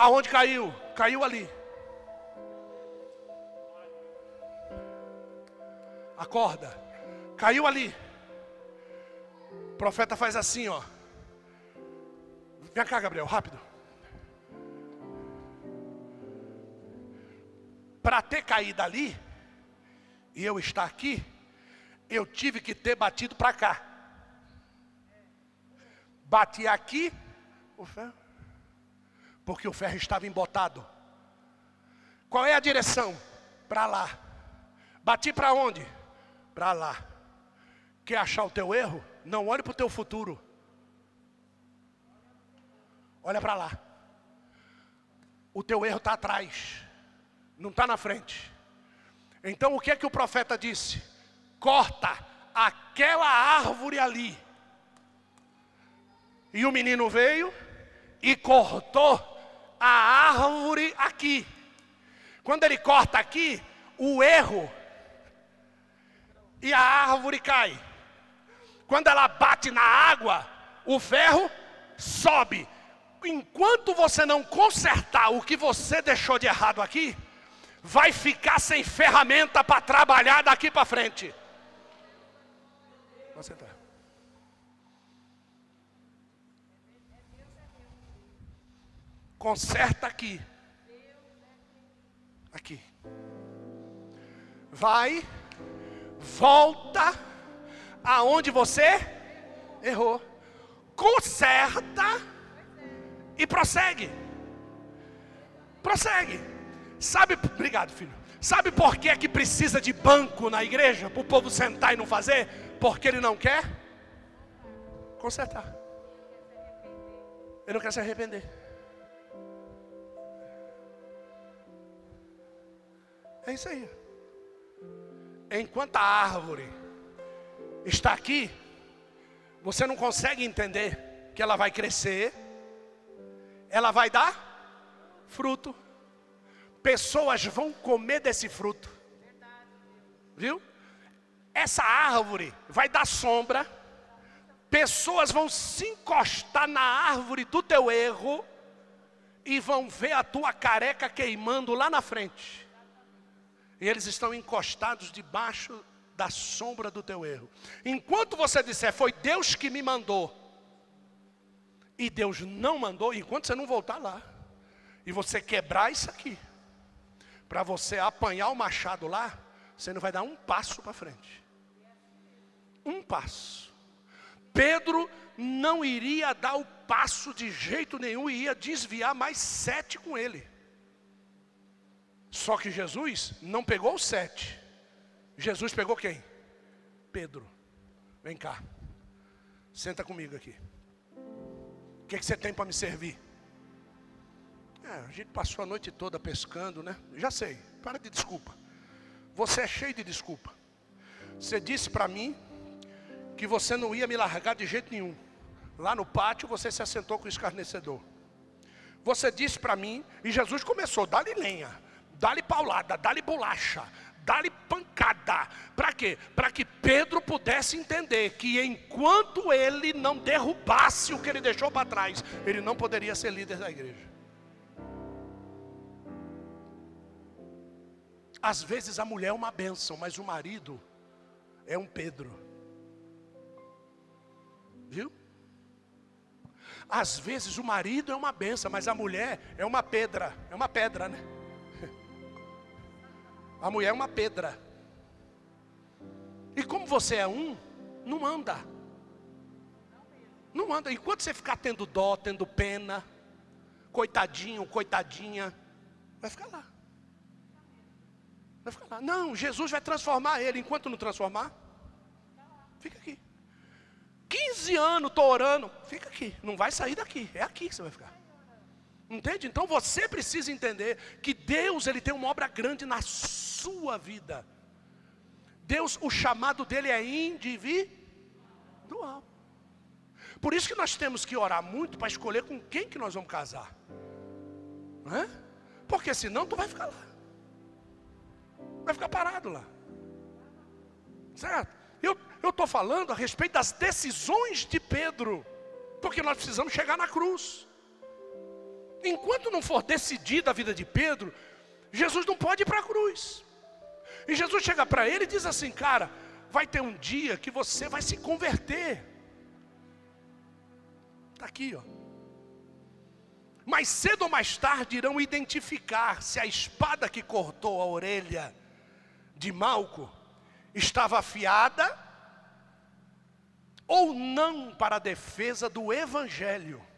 Aonde caiu? Caiu ali. Acorda. Caiu ali. O profeta faz assim, ó. Vem cá, Gabriel, rápido. Para ter caído ali e eu estar aqui, eu tive que ter batido para cá. Bati aqui, o ferro porque o ferro estava embotado. Qual é a direção? Para lá. Bati para onde? Para lá. Quer achar o teu erro? Não olhe para o teu futuro. Olha para lá. O teu erro está atrás, não está na frente. Então o que é que o profeta disse? Corta aquela árvore ali. E o menino veio e cortou a árvore aqui. Quando ele corta aqui, o erro e a árvore cai. Quando ela bate na água, o ferro sobe. Enquanto você não consertar o que você deixou de errado aqui, vai ficar sem ferramenta para trabalhar daqui para frente. Você tá. Conserta aqui. Aqui. Vai, volta aonde você errou. Conserta e prossegue. Prossegue. Sabe, obrigado, filho. Sabe por que é que precisa de banco na igreja? Para o povo sentar e não fazer? Porque ele não quer consertar. Ele não quer se arrepender. É isso aí. Enquanto a árvore está aqui, você não consegue entender que ela vai crescer, ela vai dar fruto pessoas vão comer desse fruto. Viu? Essa árvore vai dar sombra, pessoas vão se encostar na árvore do teu erro e vão ver a tua careca queimando lá na frente. E eles estão encostados debaixo da sombra do teu erro. Enquanto você disser, foi Deus que me mandou, e Deus não mandou, enquanto você não voltar lá, e você quebrar isso aqui, para você apanhar o machado lá, você não vai dar um passo para frente. Um passo. Pedro não iria dar o passo de jeito nenhum e ia desviar mais sete com ele. Só que Jesus não pegou os sete. Jesus pegou quem? Pedro. Vem cá. Senta comigo aqui. O que, que você tem para me servir? É, a gente passou a noite toda pescando, né? Já sei, para de desculpa. Você é cheio de desculpa. Você disse para mim que você não ia me largar de jeito nenhum. Lá no pátio você se assentou com o escarnecedor. Você disse para mim, e Jesus começou, dá-lhe lenha, dá-lhe paulada, dá-lhe bolacha, dá-lhe pancada. Para quê? Para que Pedro pudesse entender que enquanto ele não derrubasse o que ele deixou para trás, ele não poderia ser líder da igreja. Às vezes a mulher é uma bênção, mas o marido é um Pedro. Viu? Às vezes o marido é uma benção, mas a mulher é uma pedra. É uma pedra, né? A mulher é uma pedra. E como você é um, não anda. Não anda. Enquanto você ficar tendo dó, tendo pena, coitadinho, coitadinha, vai ficar lá. Vai ficar lá. Não, Jesus vai transformar ele. Enquanto não transformar, fica aqui. 15 anos estou orando, fica aqui. Não vai sair daqui. É aqui que você vai ficar. Entende? Então você precisa entender que Deus ele tem uma obra grande na sua vida. Deus, o chamado dele é individual. Por isso que nós temos que orar muito para escolher com quem que nós vamos casar. Não é? Porque senão tu vai ficar lá. Vai ficar parado lá. Certo? Eu estou falando a respeito das decisões de Pedro. Porque nós precisamos chegar na cruz. Enquanto não for decidida a vida de Pedro, Jesus não pode ir para a cruz. E Jesus chega para ele e diz assim: Cara, vai ter um dia que você vai se converter. Está aqui, ó. Mais cedo ou mais tarde irão identificar se a espada que cortou a orelha de Malco estava afiada ou não para a defesa do Evangelho.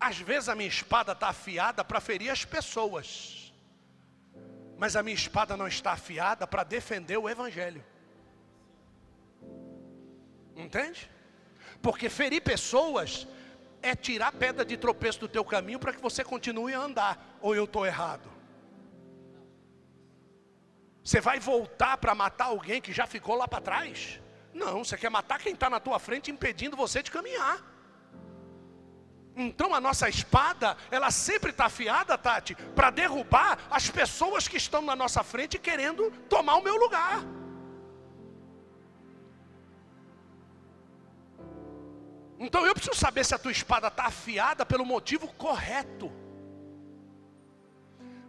Às vezes a minha espada está afiada para ferir as pessoas, mas a minha espada não está afiada para defender o Evangelho. Entende? Porque ferir pessoas é tirar pedra de tropeço do teu caminho para que você continue a andar, ou eu estou errado? Você vai voltar para matar alguém que já ficou lá para trás? Não, você quer matar quem está na tua frente, impedindo você de caminhar. Então a nossa espada, ela sempre está afiada, Tati, para derrubar as pessoas que estão na nossa frente querendo tomar o meu lugar. Então eu preciso saber se a tua espada está afiada pelo motivo correto.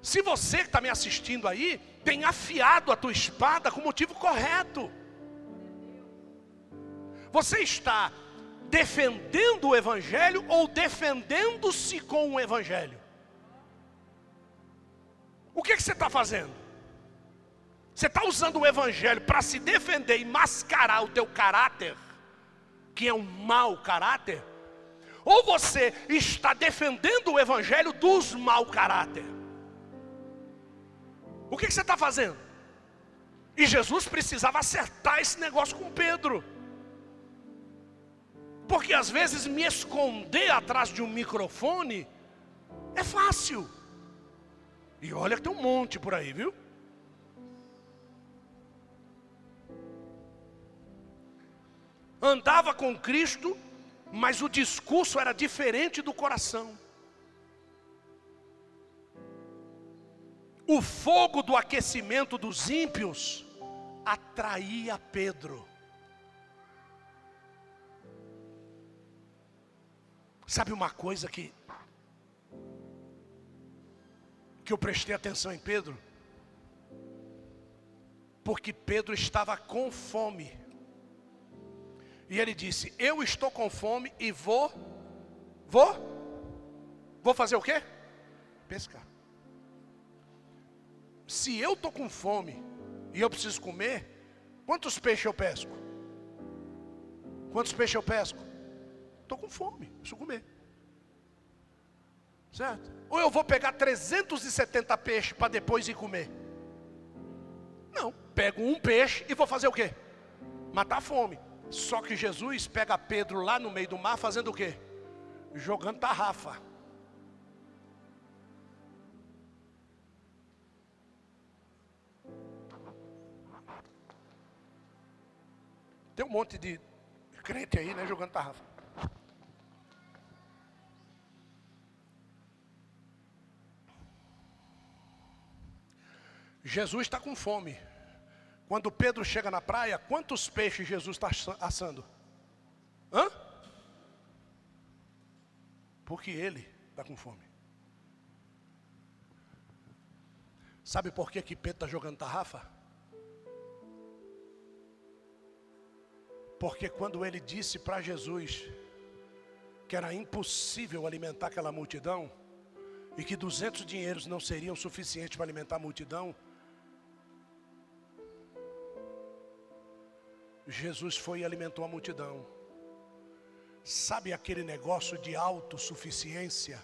Se você que está me assistindo aí, tem afiado a tua espada com o motivo correto. Você está defendendo o Evangelho ou defendendo-se com o Evangelho? O que, que você está fazendo? Você está usando o Evangelho para se defender e mascarar o teu caráter? que é um mau caráter, ou você está defendendo o evangelho dos mau caráter. O que, que você está fazendo? E Jesus precisava acertar esse negócio com Pedro. Porque às vezes me esconder atrás de um microfone é fácil. E olha que tem um monte por aí, viu? andava com Cristo, mas o discurso era diferente do coração. O fogo do aquecimento dos ímpios atraía Pedro. Sabe uma coisa que que eu prestei atenção em Pedro? Porque Pedro estava com fome. E ele disse: Eu estou com fome e vou, vou, vou fazer o quê? Pescar. Se eu estou com fome e eu preciso comer, quantos peixes eu pesco? Quantos peixes eu pesco? Estou com fome, preciso comer. Certo? Ou eu vou pegar 370 peixes para depois ir comer? Não, pego um peixe e vou fazer o quê? Matar a fome. Só que Jesus pega Pedro lá no meio do mar fazendo o quê? Jogando tarrafa. Tem um monte de crente aí, né, jogando tarrafa. Jesus está com fome. Quando Pedro chega na praia, quantos peixes Jesus está assando? Hã? Porque ele está com fome. Sabe por que, que Pedro está jogando tarrafa? Porque quando ele disse para Jesus que era impossível alimentar aquela multidão, e que 200 dinheiros não seriam suficientes para alimentar a multidão, Jesus foi e alimentou a multidão. Sabe aquele negócio de autossuficiência?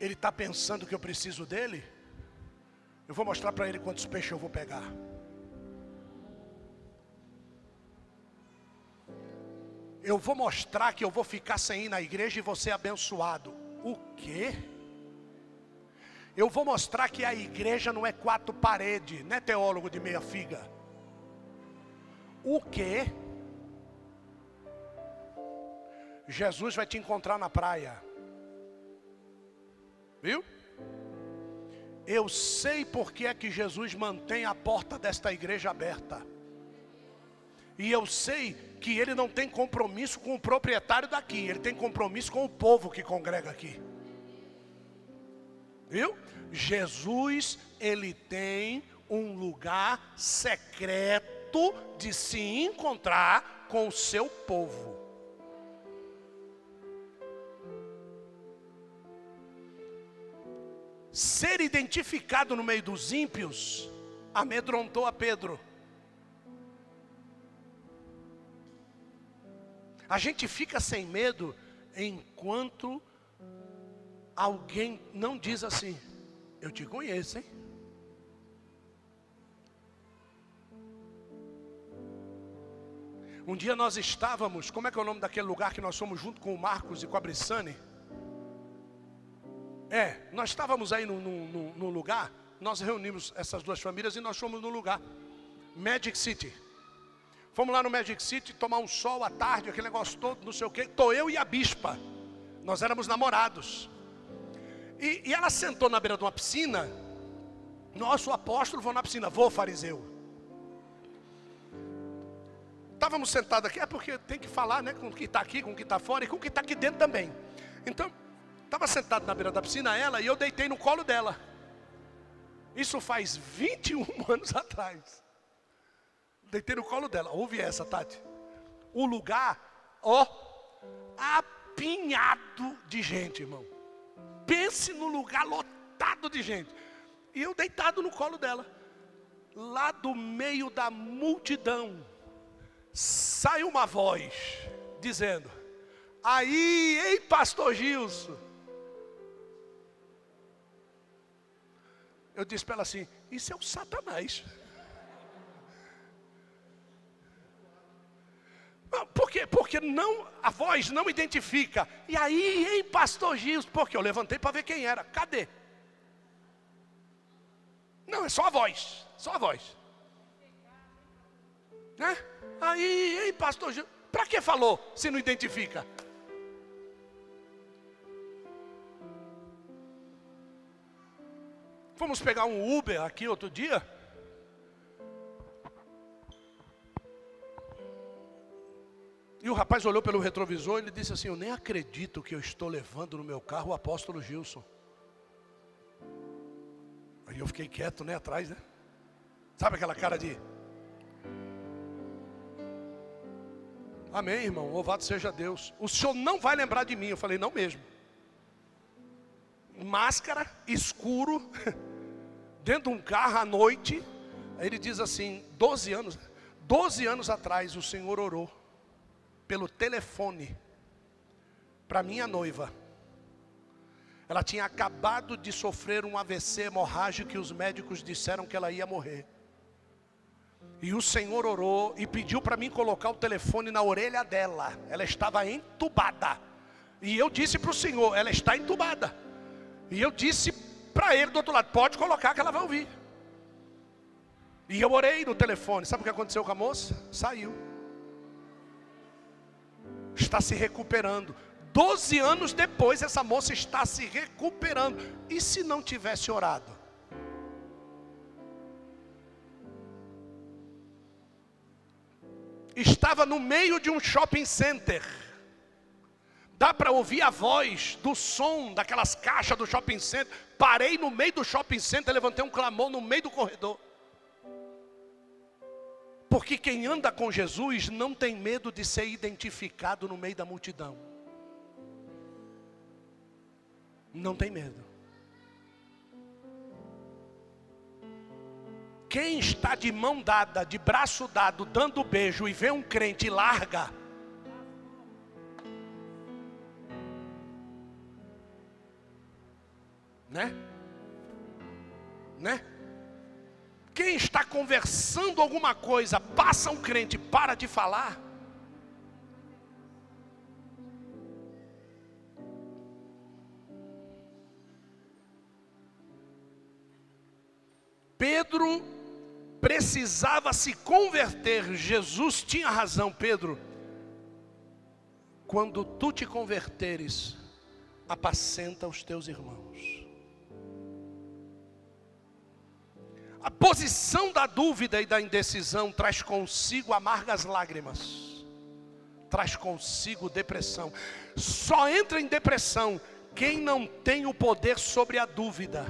Ele está pensando que eu preciso dele? Eu vou mostrar para ele quantos peixes eu vou pegar. Eu vou mostrar que eu vou ficar sem ir na igreja e vou ser abençoado. O quê? Eu vou mostrar que a igreja não é quatro paredes, não é teólogo de meia figa. O que? Jesus vai te encontrar na praia. Viu? Eu sei porque é que Jesus mantém a porta desta igreja aberta. E eu sei que ele não tem compromisso com o proprietário daqui, ele tem compromisso com o povo que congrega aqui. Viu? Jesus, ele tem um lugar secreto de se encontrar com o seu povo. Ser identificado no meio dos ímpios amedrontou a Pedro. A gente fica sem medo enquanto alguém não diz assim: Eu te conheço, hein? Um dia nós estávamos, como é que é o nome daquele lugar que nós fomos junto com o Marcos e com a Brissane? É, nós estávamos aí num, lugar, nós reunimos essas duas famílias e nós fomos no lugar, Magic City. Fomos lá no Magic City tomar um sol à tarde, aquele negócio todo, não sei o quê. Tô eu e a bispa. Nós éramos namorados. E, e ela sentou na beira de uma piscina. Nosso apóstolo vou na piscina, vou fariseu. Estávamos sentados aqui, é porque tem que falar né, com o que está aqui, com o que está fora e com o que está aqui dentro também. Então, Estava sentado na beira da piscina ela e eu deitei no colo dela. Isso faz 21 anos atrás. Deitei no colo dela. Ouve essa, Tati. O lugar, ó, apinhado de gente, irmão. Pense no lugar lotado de gente. E eu deitado no colo dela. Lá do meio da multidão, sai uma voz dizendo: Aí, ei, pastor Gilson. Eu disse para ela assim: Isso é o Satanás. Por quê? Porque não, a voz não identifica. E aí, hein, pastor Gils? Porque eu levantei para ver quem era. Cadê? Não, é só a voz. Só a voz. Né? Aí, hein, pastor Gils? Para que falou se não identifica? Fomos pegar um Uber aqui outro dia. E o rapaz olhou pelo retrovisor e ele disse assim: Eu nem acredito que eu estou levando no meu carro o apóstolo Gilson. Aí eu fiquei quieto, né, atrás, né? Sabe aquela cara de. Amém, irmão. Louvado seja Deus. O senhor não vai lembrar de mim. Eu falei, não mesmo. Máscara, escuro. dentro de um carro à noite. Ele diz assim: 12 anos, 12 anos atrás o Senhor orou pelo telefone para minha noiva. Ela tinha acabado de sofrer um AVC hemorrágico e os médicos disseram que ela ia morrer. E o Senhor orou e pediu para mim colocar o telefone na orelha dela. Ela estava entubada. E eu disse para o Senhor: ela está entubada. E eu disse para ele do outro lado: pode colocar que ela vai ouvir. E eu orei no telefone. Sabe o que aconteceu com a moça? Saiu. Está se recuperando. Doze anos depois, essa moça está se recuperando. E se não tivesse orado? Estava no meio de um shopping center Dá para ouvir a voz do som daquelas caixas do shopping center. Parei no meio do shopping center, levantei um clamor no meio do corredor. Porque quem anda com Jesus não tem medo de ser identificado no meio da multidão. Não tem medo. Quem está de mão dada, de braço dado, dando beijo e vê um crente larga, Né? Né? Quem está conversando alguma coisa, passa um crente, para de falar. Pedro precisava se converter. Jesus tinha razão, Pedro. Quando tu te converteres, apacenta os teus irmãos. A posição da dúvida e da indecisão traz consigo amargas lágrimas, traz consigo depressão. Só entra em depressão quem não tem o poder sobre a dúvida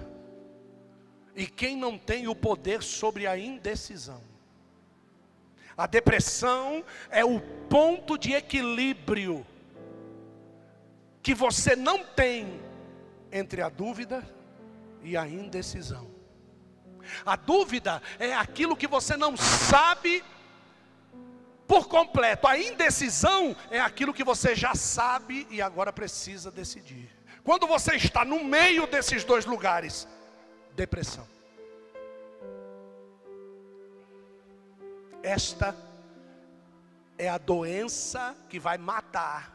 e quem não tem o poder sobre a indecisão. A depressão é o ponto de equilíbrio que você não tem entre a dúvida e a indecisão. A dúvida é aquilo que você não sabe por completo. A indecisão é aquilo que você já sabe e agora precisa decidir. Quando você está no meio desses dois lugares, depressão. Esta é a doença que vai matar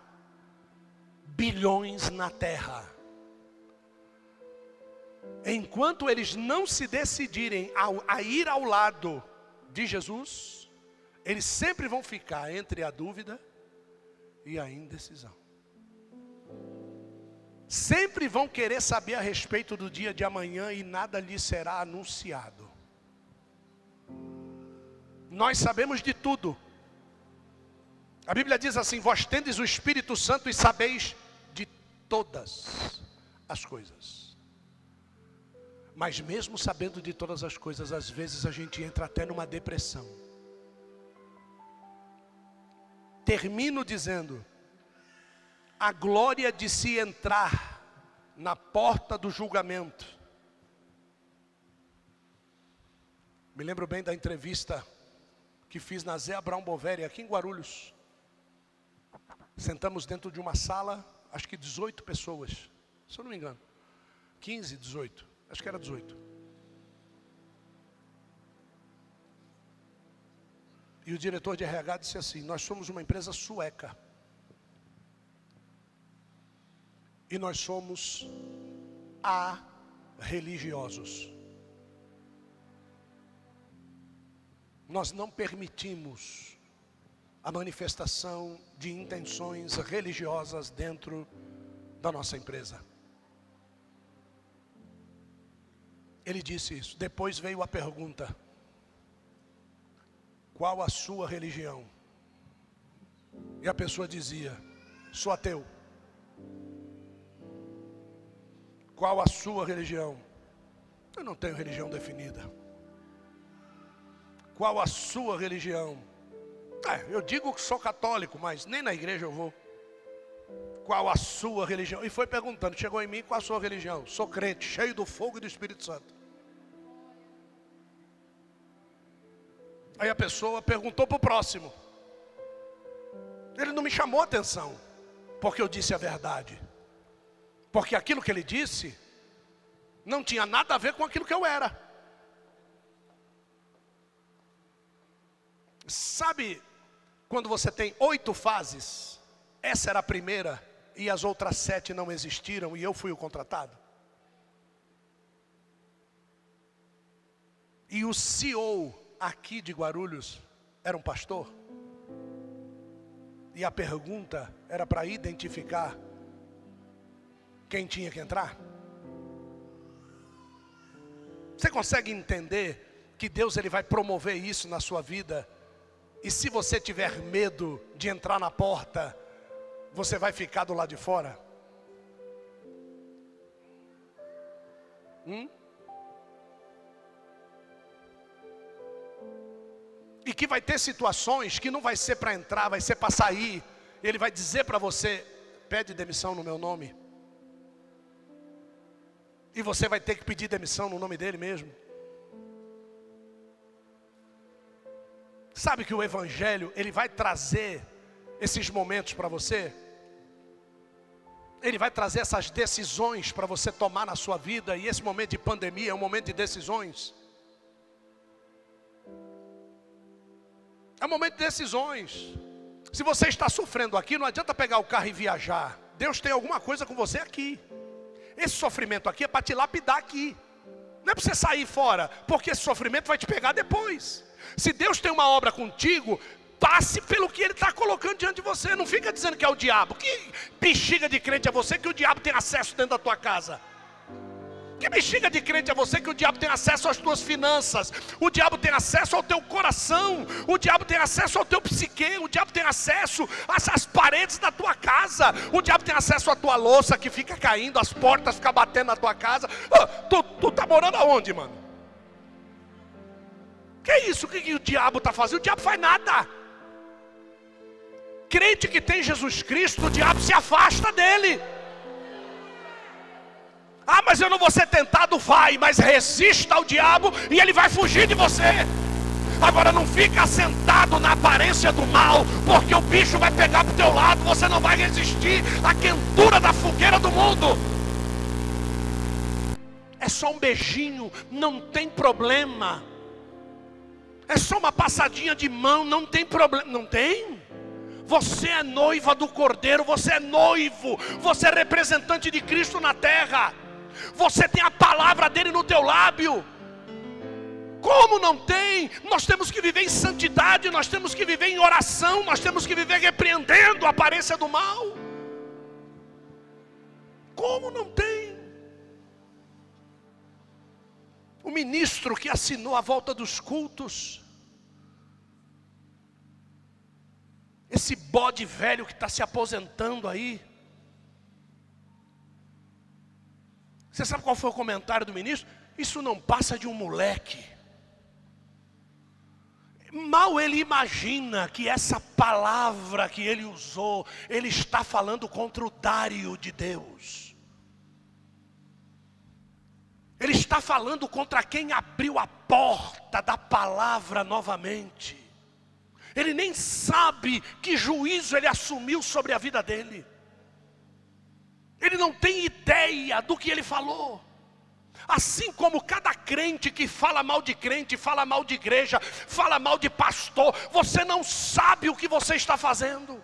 bilhões na terra. Enquanto eles não se decidirem a, a ir ao lado de Jesus, eles sempre vão ficar entre a dúvida e a indecisão. Sempre vão querer saber a respeito do dia de amanhã e nada lhes será anunciado. Nós sabemos de tudo. A Bíblia diz assim: Vós tendes o Espírito Santo e sabeis de todas as coisas. Mas mesmo sabendo de todas as coisas, às vezes a gente entra até numa depressão. Termino dizendo: a glória de se entrar na porta do julgamento. Me lembro bem da entrevista que fiz na Zé Abraão Boveri, aqui em Guarulhos. Sentamos dentro de uma sala, acho que 18 pessoas, se eu não me engano. 15, 18, acho que era 18. E o diretor de RH disse assim: Nós somos uma empresa sueca. E nós somos a religiosos. Nós não permitimos a manifestação de intenções religiosas dentro da nossa empresa. Ele disse isso. Depois veio a pergunta: Qual a sua religião? E a pessoa dizia: Sou ateu. Qual a sua religião? Eu não tenho religião definida. Qual a sua religião? É, eu digo que sou católico, mas nem na igreja eu vou. Qual a sua religião? E foi perguntando, chegou em mim, qual a sua religião? Sou crente, cheio do fogo e do Espírito Santo. Aí a pessoa perguntou para o próximo. Ele não me chamou atenção, porque eu disse a verdade. Porque aquilo que ele disse não tinha nada a ver com aquilo que eu era. Sabe quando você tem oito fases? Essa era a primeira e as outras sete não existiram e eu fui o contratado. E o CEO aqui de Guarulhos era um pastor. E a pergunta era para identificar quem tinha que entrar? Você consegue entender que Deus ele vai promover isso na sua vida? E se você tiver medo de entrar na porta, você vai ficar do lado de fora? Hum? E que vai ter situações que não vai ser para entrar, vai ser para sair. Ele vai dizer para você: pede demissão no meu nome. E você vai ter que pedir demissão no nome dele mesmo. Sabe que o evangelho, ele vai trazer esses momentos para você? Ele vai trazer essas decisões para você tomar na sua vida, e esse momento de pandemia é um momento de decisões. É um momento de decisões. Se você está sofrendo aqui, não adianta pegar o carro e viajar. Deus tem alguma coisa com você aqui. Esse sofrimento aqui é para te lapidar aqui. Não é para você sair fora, porque esse sofrimento vai te pegar depois. Se Deus tem uma obra contigo, passe pelo que Ele está colocando diante de você. Não fica dizendo que é o diabo. Que bexiga de crente é você que o diabo tem acesso dentro da tua casa? Que bexiga de crente é você que o diabo tem acesso às tuas finanças, o diabo tem acesso ao teu coração, o diabo tem acesso ao teu psique, o diabo tem acesso às paredes da tua casa, o diabo tem acesso à tua louça que fica caindo, as portas ficam batendo na tua casa. Oh, tu, tu tá morando aonde, mano? Que isso? O que, que o diabo está fazendo? O diabo faz nada. Crente que tem Jesus Cristo, o diabo se afasta dele. Ah, mas eu não vou ser tentado, vai, mas resista ao diabo e ele vai fugir de você. Agora não fica sentado na aparência do mal, porque o bicho vai pegar para o teu lado, você não vai resistir à quentura da fogueira do mundo. É só um beijinho, não tem problema. É só uma passadinha de mão, não tem problema. Não tem? Você é noiva do Cordeiro, você é noivo, você é representante de Cristo na terra. Você tem a palavra dele no teu lábio. Como não tem? Nós temos que viver em santidade, nós temos que viver em oração, nós temos que viver repreendendo a aparência do mal. Como não tem? O ministro que assinou a volta dos cultos, esse bode velho que está se aposentando aí, você sabe qual foi o comentário do ministro? Isso não passa de um moleque. Mal ele imagina que essa palavra que ele usou, ele está falando contra o Dário de Deus. Ele está falando contra quem abriu a porta da palavra novamente. Ele nem sabe que juízo ele assumiu sobre a vida dele. Ele não tem ideia do que ele falou. Assim como cada crente que fala mal de crente, fala mal de igreja, fala mal de pastor, você não sabe o que você está fazendo.